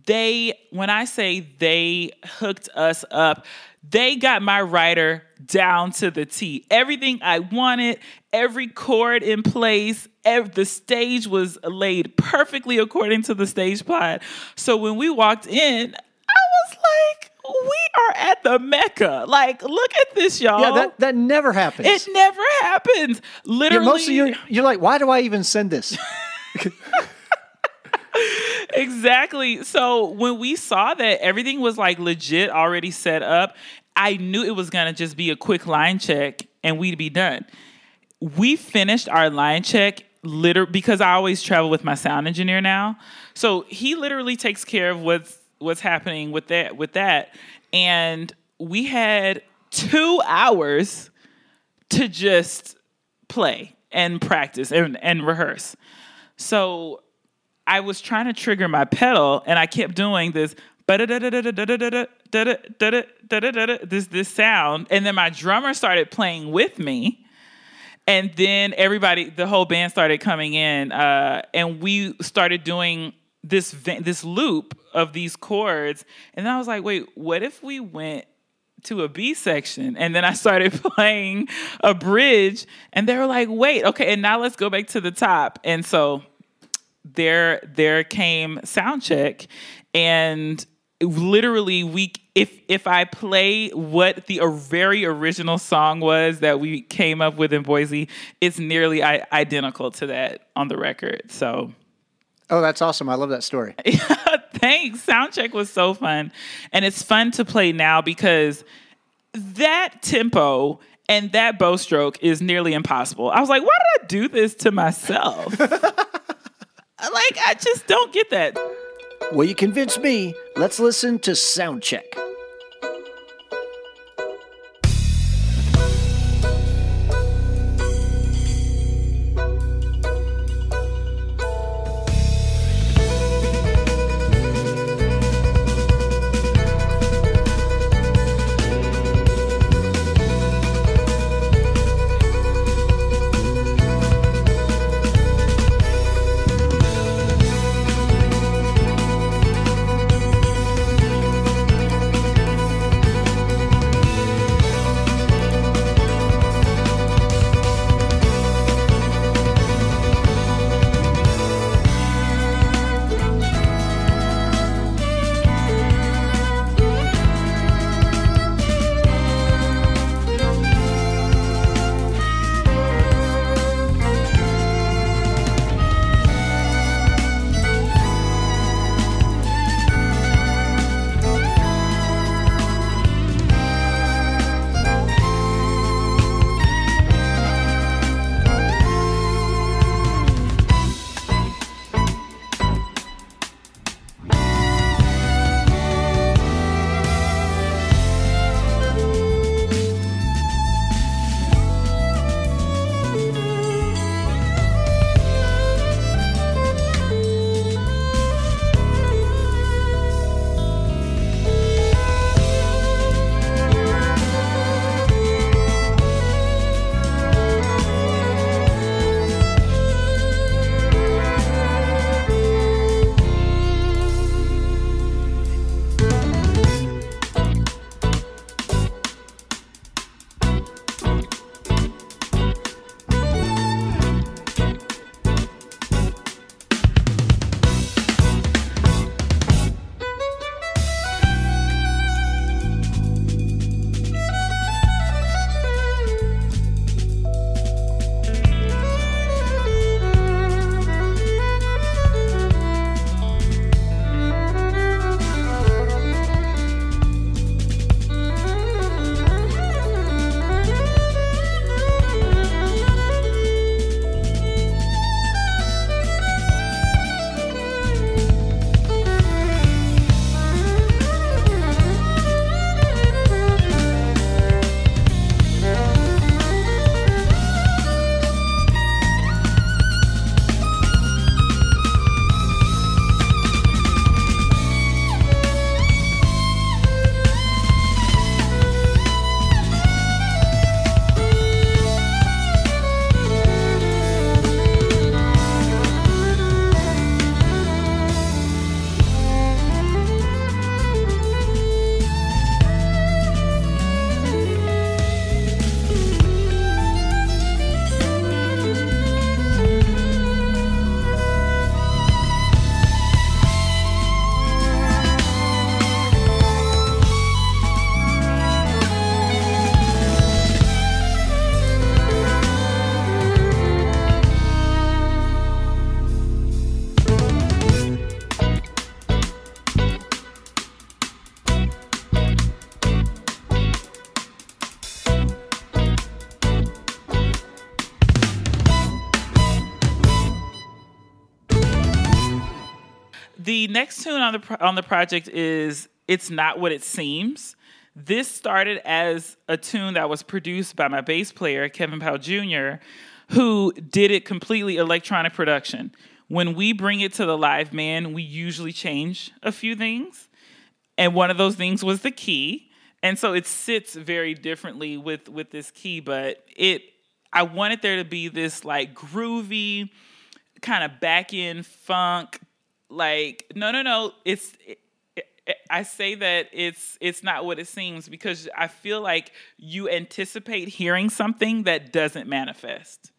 they, when I say they hooked us up, they got my writer down to the T. Everything I wanted, every chord in place, the stage was laid perfectly according to the stage plot. So when we walked in, I was like, we are at the Mecca. Like, look at this, y'all. Yeah, that, that never happens. It never happens. Literally. Yeah, most of you, you're like, why do I even send this? exactly. So when we saw that everything was like legit already set up, I knew it was gonna just be a quick line check and we'd be done. We finished our line check literally because I always travel with my sound engineer now. So he literally takes care of what's what's happening with that with that. And we had two hours to just play and practice and, and rehearse. So I was trying to trigger my pedal and I kept doing this this this sound and then my drummer started playing with me and then everybody the whole band started coming in uh, and we started doing this this loop of these chords and I was like wait what if we went to a B section and then I started playing a bridge and they were like wait okay and now let's go back to the top and so there there came sound check and literally we if if I play what the very original song was that we came up with in Boise, it's nearly identical to that on the record. So Oh, that's awesome. I love that story. Thanks. Soundcheck was so fun. And it's fun to play now because that tempo and that bow stroke is nearly impossible. I was like, why did I do this to myself? Like, I just don't get that. Well, you convinced me. Let's listen to Soundcheck. Next tune on the pro- on the project is "It's Not What It Seems." This started as a tune that was produced by my bass player Kevin Powell Jr., who did it completely electronic production. When we bring it to the live man, we usually change a few things, and one of those things was the key. And so it sits very differently with with this key, but it I wanted there to be this like groovy kind of back end funk like no no no it's it, I say that it's it's not what it seems because I feel like you anticipate hearing something that doesn't manifest.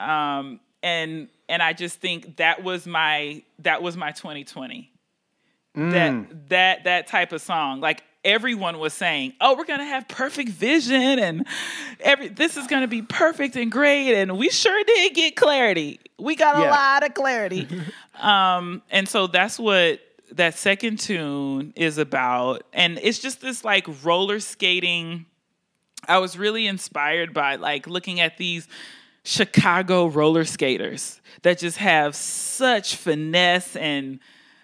Um and and I just think that was my that was my 2020. Mm. That that that type of song. Like everyone was saying, "Oh, we're going to have perfect vision and every this is going to be perfect and great." And we sure did get clarity. We got a yeah. lot of clarity. um, and so that's what that second tune is about. And it's just this like roller skating. I was really inspired by like looking at these Chicago roller skaters that just have such finesse and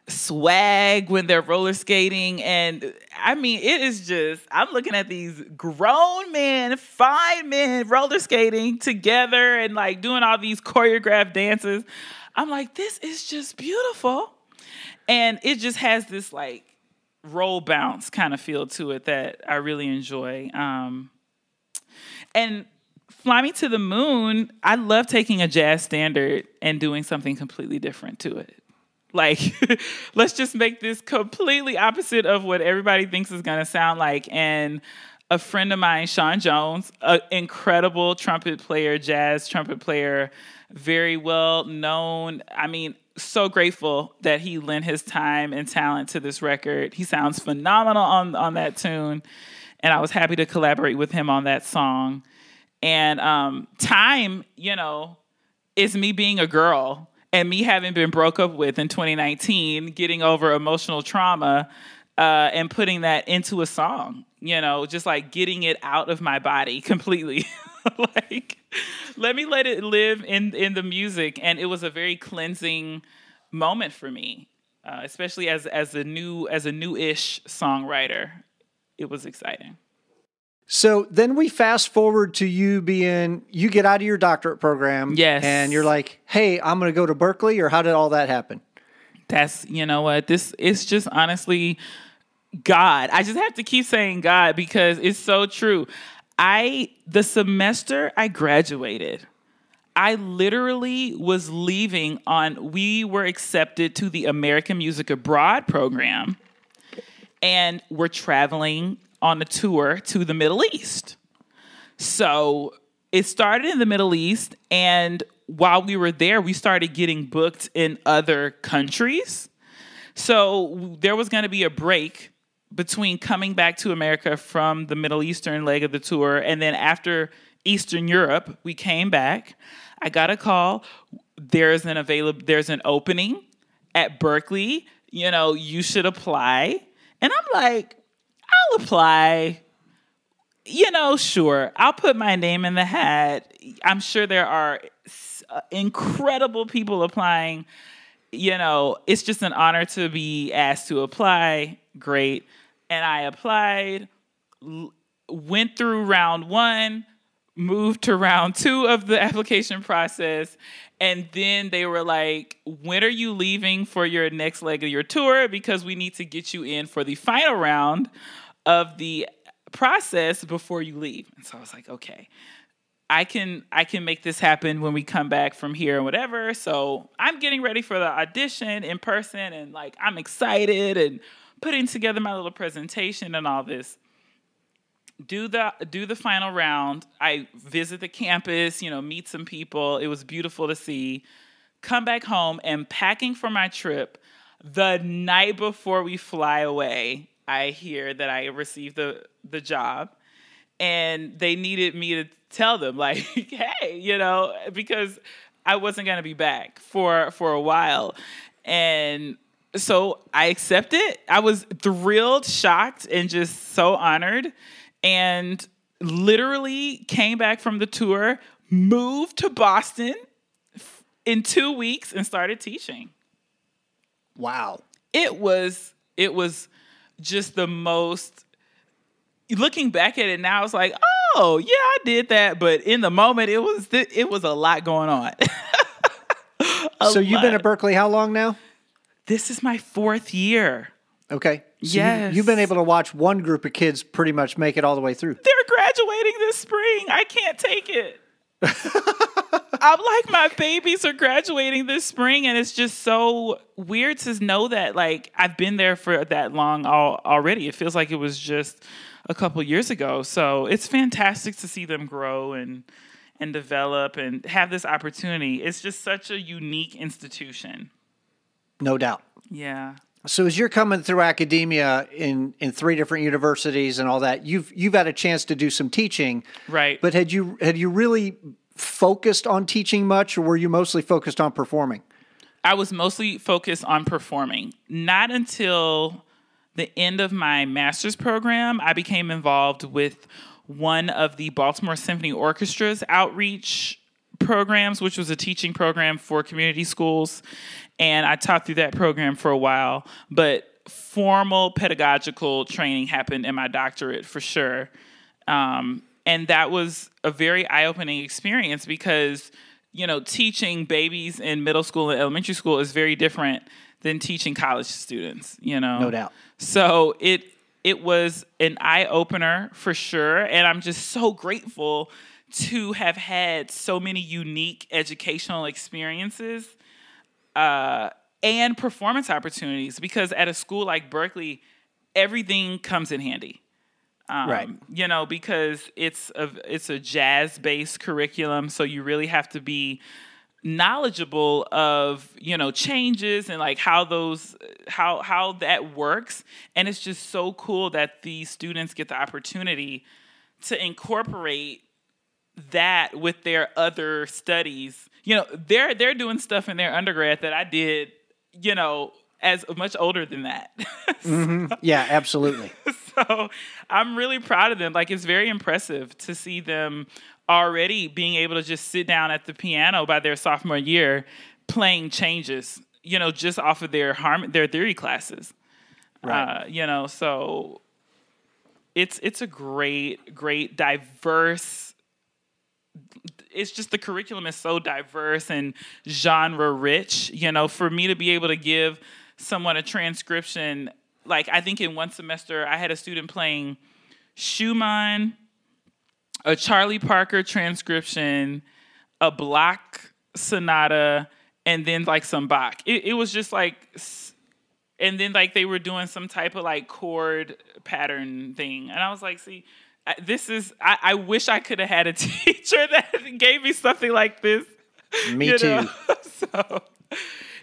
swag when they're roller skating. And I mean, it is just, I'm looking at these grown men, fine men roller skating together and like doing all these choreographed dances. I'm like, this is just beautiful. And it just has this like roll bounce kind of feel to it that I really enjoy. Um, and Fly Me to the Moon, I love taking a jazz standard and doing something completely different to it. Like, let's just make this completely opposite of what everybody thinks is going to sound like. And a friend of mine, Sean Jones, an incredible trumpet player, jazz trumpet player, very well known. I mean, so grateful that he lent his time and talent to this record. He sounds phenomenal on on that tune, and I was happy to collaborate with him on that song. And um, time, you know, is me being a girl and me having been broke up with in 2019, getting over emotional trauma, uh, and putting that into a song. You know, just like getting it out of my body completely. like, let me let it live in in the music, and it was a very cleansing moment for me, uh, especially as as a new as a new-ish songwriter. It was exciting. So then we fast forward to you being, you get out of your doctorate program. Yes. And you're like, hey, I'm going to go to Berklee or how did all that happen? That's, you know what, this it's just honestly God. I just have to keep saying God because it's so true. I, the semester I graduated, I literally was leaving on, we were accepted to the American Music Abroad program and we're traveling on a tour to the Middle East. So it started in the Middle East, and while we were there, we started getting booked in other countries. So there was going to be a break between coming back to America from the Middle Eastern leg of the tour, and then after Eastern Europe, we came back. I got a call. There's an available. There's an opening at Berklee. You know, you should apply. And I'm like, I'll apply. You know, sure. I'll put my name in the hat. I'm sure there are uh, incredible people applying. You know, it's just an honor to be asked to apply. Great. And I applied, went through round one, moved to round two of the application process. And then they were like, when are you leaving for your next leg of your tour? Because we need to get you in for the final round of the process before you leave. And so I was like, okay. I can I can make this happen when we come back from here and whatever. So I'm getting ready for the audition in person and like I'm excited and putting together my little presentation and all this. Do the do the final round. I visit the campus, you know, meet some people. It was beautiful to see. Come back home and packing for my trip the night before we fly away. I hear that I received the the job, and they needed me to tell them like, hey, you know, because I wasn't gonna be back for for a while, and so I accepted. I was thrilled, shocked, and just so honored, and literally came back from the tour, moved to Boston in two weeks, and started teaching. Wow. It was it was just the most looking back at it now I was like, "Oh, yeah, I did that." But in the moment it was it was a lot going on. So you've been at Berklee how long now? This is my 4th year. Okay. So Yes. You, you've been able to watch one group of kids pretty much make it all the way through. They're graduating this spring. I can't take it. I'm like my babies are graduating this spring, and it's just so weird to know that like I've been there for that long al- already. It feels like it was just a couple years ago. So it's fantastic to see them grow and and develop and have this opportunity. It's just such a unique institution. No doubt. Yeah. So as you're coming through academia in, in three different universities and all that, you've you've had a chance to do some teaching. Right. But had you had you really focused on teaching much or were you mostly focused on performing? I was mostly focused on performing. Not until the end of my master's program, I became involved with one of the Baltimore Symphony Orchestra's outreach programs, which was a teaching program for community schools. And I taught through that program for a while. But formal pedagogical training happened in my doctorate for sure. Um, and that was a very eye opening experience because, you know, teaching babies in middle school and elementary school is very different than teaching college students, you know? No doubt. So it, it was an eye opener for sure. And I'm just so grateful to have had so many unique educational experiences uh, and performance opportunities because at a school like Berklee, everything comes in handy. Um, Right. You know, because it's a it's a jazz based curriculum, so you really have to be knowledgeable of you know changes and like how those how how that works and it's just so cool that these students get the opportunity to incorporate that with their other studies. You know, they're they're doing stuff in their undergrad that I did, you know, as much older than that. Yeah, absolutely. so I'm really proud of them. Like it's very impressive to see them already being able to just sit down at the piano by their sophomore year playing changes, you know, just off of their harm their theory classes. Right. Uh, you know, so it's it's a great, great, diverse. It's just the curriculum is so diverse and genre rich. You know, for me to be able to give someone a transcription, like I think in one semester I had a student playing Schumann, a Charlie Parker transcription, a Bloch sonata, and then like some Bach. It, it was just like and then like they were doing some type of like chord pattern thing and i was like see this is I, I wish i could have had a teacher that gave me something like this Me you too. know? so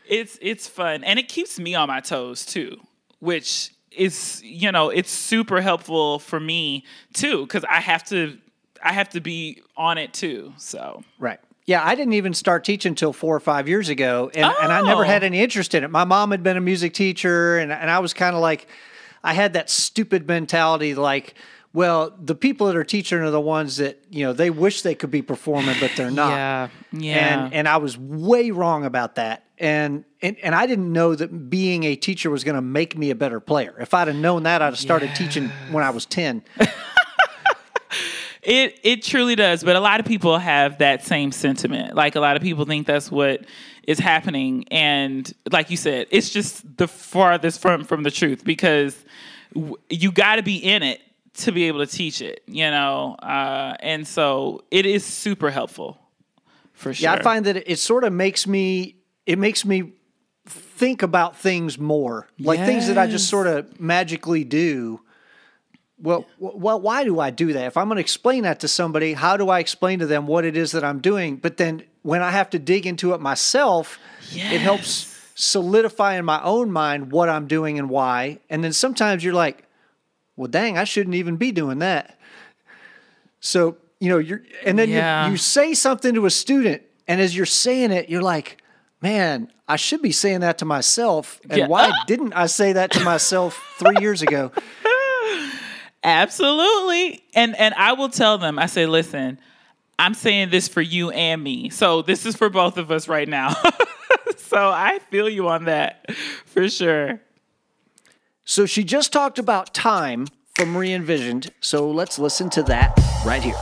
it's it's fun and it keeps me on my toes too which is you know it's super helpful for me too because i have to i have to be on it too so Right. Yeah, I didn't even start teaching until four or five years ago, and, and I never Oh. had any interest in it. My mom had been a music teacher, and, and I was kind of like, I had that stupid mentality like, well, the people that are teaching are the ones that, you know, they wish they could be performing, but they're not. yeah yeah And, and I was way wrong about that. And, and, and I didn't know that being a teacher was going to make me a better player. If I'd have known that, I'd have started teaching when I was 10. It it truly does, but a lot of people have that same sentiment. Like a lot of people think that's what is happening, and like you said, it's just the farthest from from the truth because w- you got to be in it to be able to teach it, you know. Uh, and so it is super helpful for sure. Yeah, I find that it, it sort of makes me it makes me think about things more, like things that I just sort of magically do. Well, well, why do I do that? If I'm going to explain that to somebody, how do I explain to them what it is that I'm doing? But then when I have to dig into it myself, it helps solidify in my own mind what I'm doing and why. And then sometimes you're like, well, dang, I shouldn't even be doing that. So, you know, you're, and then Yeah. you, you say something to a student, and as you're saying it, you're like, man, I should be saying that to myself. And Yeah. why didn't I say that to myself three years ago? Absolutely. And and I will tell them, I say, listen, I'm saying this for you and me. So this is for both of us right now. so I feel you on that for sure. So she just talked about time from Re Envisioned. So let's listen to that right here.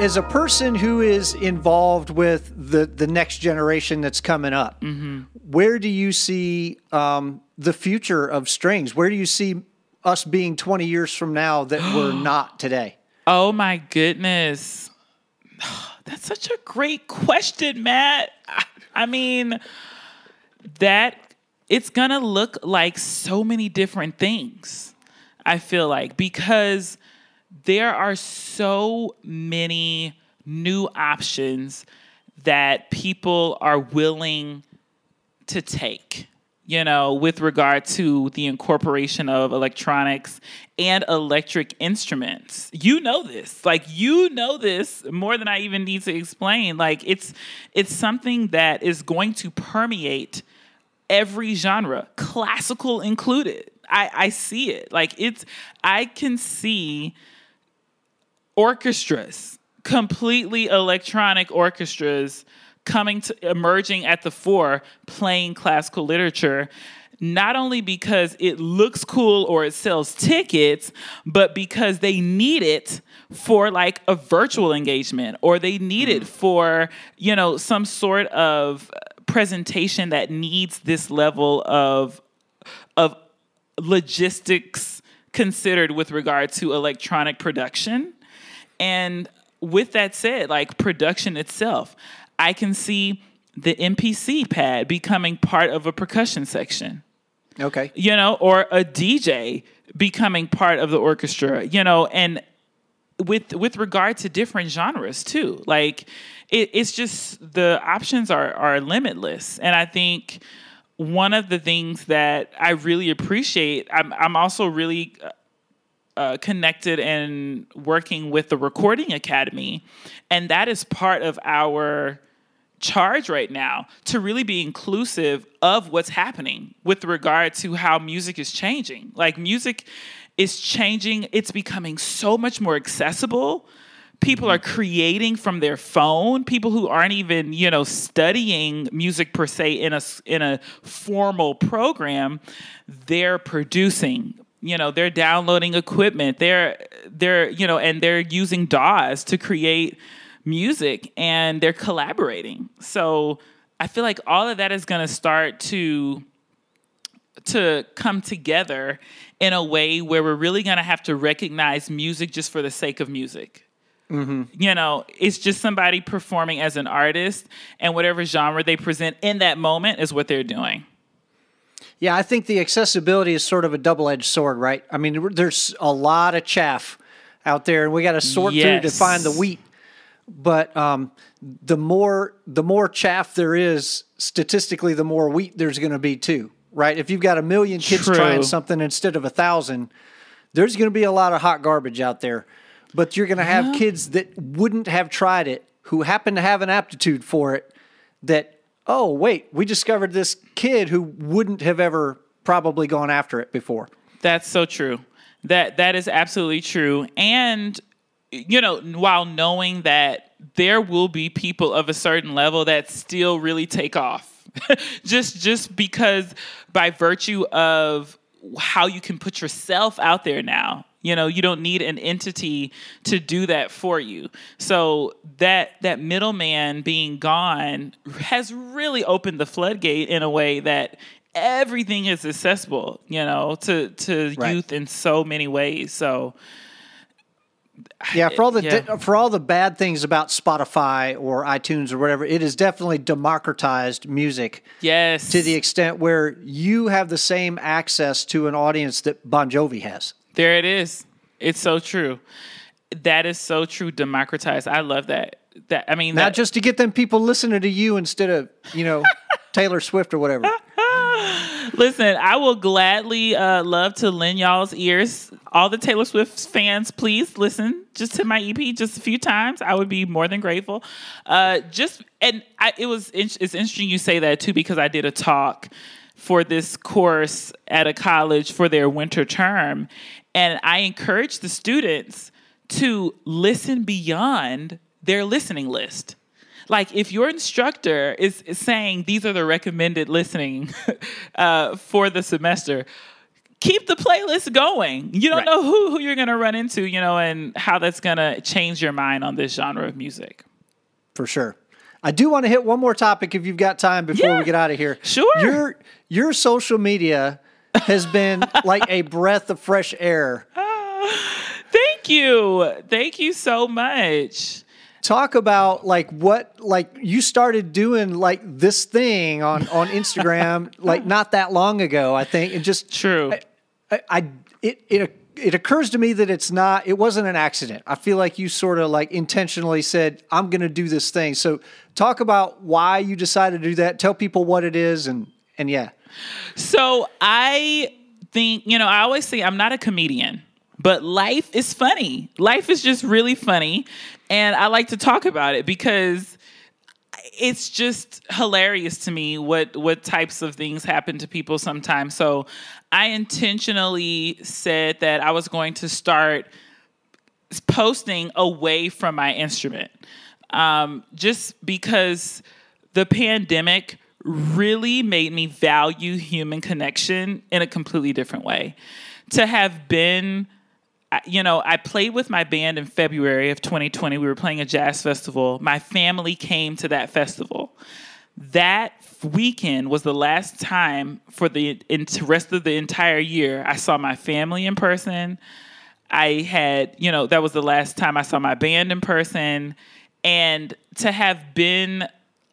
As a person who is involved with the the next generation that's coming up, where do you see um, the future of strings? Where do you see us being twenty years from now that we're not today? Oh my goodness. That's such a great question, Matt. I- I mean, that it's going to look like so many different things. I feel like because there are so many new options that people are willing to take, you know, with regard to the incorporation of electronics and electric instruments. You know this. Like you know this more than I even need to explain. Like it's it's something that is going to permeate every genre, classical included. I, I see it. Like it's I can see orchestras, completely electronic orchestras coming to emerging at the fore playing classical literature not only because it looks cool or it sells tickets, but because they need it for like a virtual engagement or they need it mm. for, you know, some sort of presentation that needs this level of of logistics considered with regard to electronic production. And with that said, like production itself, I can see the MPC pad becoming part of a percussion section Okay. you know, or a DJ becoming part of the orchestra, you know, and with with regard to different genres too. Like it, it's just the options are are limitless, and I think one of the things that I really appreciate, I'm I'm also really uh, connected and working with the Recording Academy, and that is part of our charge right now to really be inclusive of what's happening with regard to how music is changing. Like music is changing, it's becoming so much more accessible. People are creating from their phone. People who aren't even, you know, studying music per se in a in a formal program, they're producing. You know, they're downloading equipment. They're they're, you know, and they're using DAWs to create music and they're collaborating. So I feel like all of that is going to start to to come together in a way where we're really going to have to recognize music just for the sake of music. Mm-hmm. You know, it's just somebody performing as an artist, and whatever genre they present in that moment is what they're doing. Yeah, I think the accessibility is sort of a double edged sword, right? I mean, there's a lot of chaff out there, and we got to sort through to find the wheat. But um, the more the more chaff there is, statistically, the more wheat there's going to be too, right? If you've got a million kids True. trying something instead of a thousand, there's going to be a lot of hot garbage out there. But you're going to have kids that wouldn't have tried it, who happen to have an aptitude for it, that oh wait, we discovered this kid who wouldn't have ever probably gone after it before. That's so true. That that is absolutely true. And you know, while knowing that there will be people of a certain level that still really take off. just just because by virtue of how you can put yourself out there now. You know, you don't need an entity to do that for you. So that that middleman being gone has really opened the floodgate in a way that everything is accessible, you know, to to Right. youth in so many ways. So Yeah, for all the Yeah. for all the bad things about Spotify or iTunes or whatever, it has definitely democratized music yes, to the extent where you have the same access to an audience that Bon Jovi has. There it is. It's so true. That is so true. Democratized. I love that. That I mean, Not that, just to get them people listening to you instead of you know Taylor Swift or whatever. listen. I will gladly uh, love to lend y'all's ears. All the Taylor Swift fans, please listen just to my EP just a few times. I would be more than grateful. Uh, just and I, it was it's interesting you say that too because I did a talk for this course at a college for their winter term, and I encourage the students to listen beyond their listening list. Like if your instructor is, is saying these are the recommended listening uh, for the semester, keep the playlist going. You don't Right. know who, who you're going to run into, you know, and how that's going to change your mind on this genre of music. for sure. I do want to hit one more topic if you've got time before Yeah, we get out of here. sure. Your your social media has been like a breath of fresh air. Thank you. Thank you so much. Talk about like what like you started doing like this thing on on Instagram like not that long ago, I think. And just True. I, I it it it occurs to me that it's not it wasn't an accident. I feel like you sort of like intentionally said I'm going to do this thing. So talk about why you decided to do that. Tell people what it is and and yeah. So I think, you know, I always say I'm not a comedian, but life is funny. Life is just really funny. And I like to talk about it because it's just hilarious to me what what types of things happen to people sometimes. So I intentionally said that I was going to start posting away from my instrument um, just because the pandemic really made me value human connection in a completely different way. To have been you know, I played with my band in February of 2020. We were playing a jazz festival. My family came to that festival. That weekend was the last time for the rest of the entire year I saw my family in person. I had, you know, that was the last time I saw my band in person. And to have been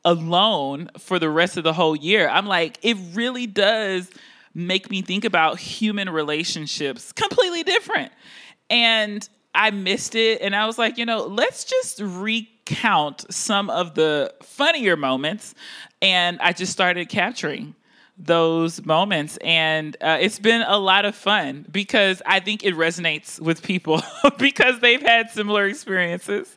alone for the rest of the whole year, I'm like, it really does make me think about human relationships completely different. And I missed it. And I was like, you know, let's just recount some of the funnier moments. And I just started capturing those moments. And uh, it's been a lot of fun because I think it resonates with people because they've had similar experiences.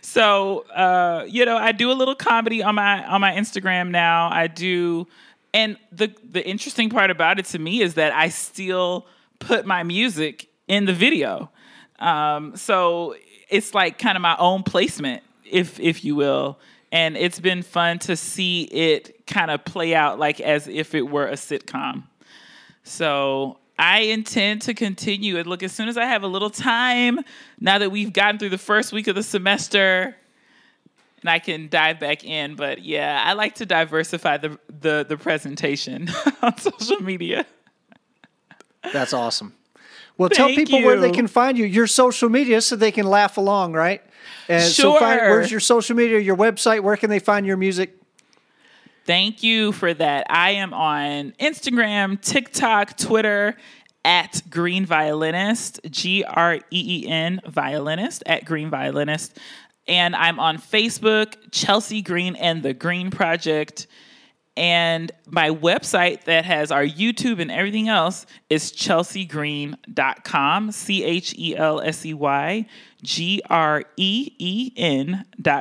So, uh, you know, I do a little comedy on my on my Instagram now. I do and the the interesting part about it to me is that I still put my music in the video. Um, so it's like kind of my own placement, if if you will. And it's been fun to see it kind of play out like as if it were a sitcom. So I intend to continue it. Look, as soon as I have a little time, now that we've gotten through the first week of the semester, and I can dive back in. But yeah, I like to diversify the the, the presentation on social media. That's awesome. Well, tell people you. where they can find you, your social media, so they can laugh along, right? And sure. So find, where's your social media, your website? Where can they find your music? Thank you for that. I am on Instagram, TikTok, Twitter at Green Violinist, G R E E N Violinist, at Green Violinist. And I'm on Facebook, Chelsea Green and the Green Project. And my website that has our YouTube and everything else is chelseagreen.com, C H E L S E Y G R E E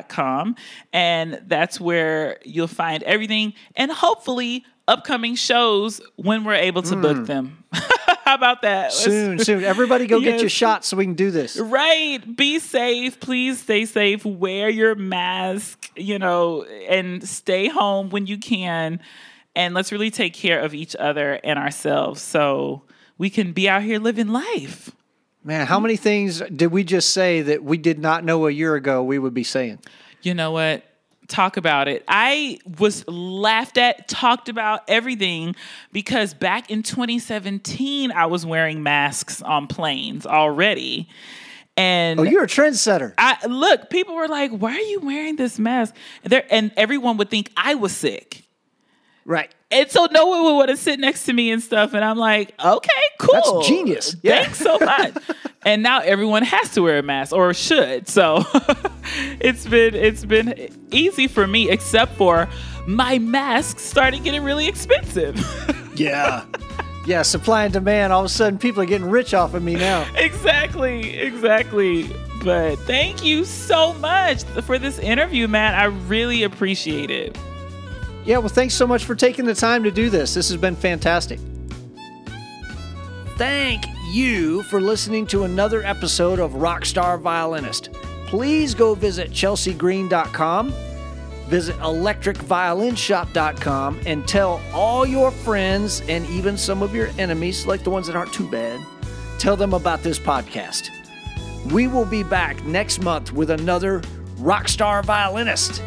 com. And that's where you'll find everything and hopefully upcoming shows when we're able to mm. book them. How about that? Soon, soon. Everybody go yes. get your shots so we can do this. Right. Be safe. Please stay safe. Wear your mask, you know, and stay home when you can. And let's really take care of each other and ourselves so we can be out here living life. Man, how many things did we just say that we did not know a year ago we would be saying? You know what? talk about it. I was laughed at, talked about everything because back in 2017, I was wearing masks on planes already. And oh, you're a trendsetter. I look, people were like, "Why are you wearing this mask?" And, there, and everyone would think I was sick. Right. And so no one would want to sit next to me and stuff. And I'm like, okay, cool. That's genius. Yeah. Thanks so much. and now everyone has to wear a mask or should. So it's been it's been easy for me, except for my masks started getting really expensive. yeah. Yeah, supply and demand. All of a sudden, people are getting rich off of me now. Exactly, exactly. But thank you so much for this interview, Matt. I really appreciate it. Yeah, well, thanks so much for taking the time to do this. This has been fantastic. Thank you for listening to another episode of Rockstar Violinist. Please go visit chelseagreen.com, visit electricviolinshop.com, and tell all your friends and even some of your enemies, like the ones that aren't too bad, tell them about this podcast. We will be back next month with another Rockstar Violinist.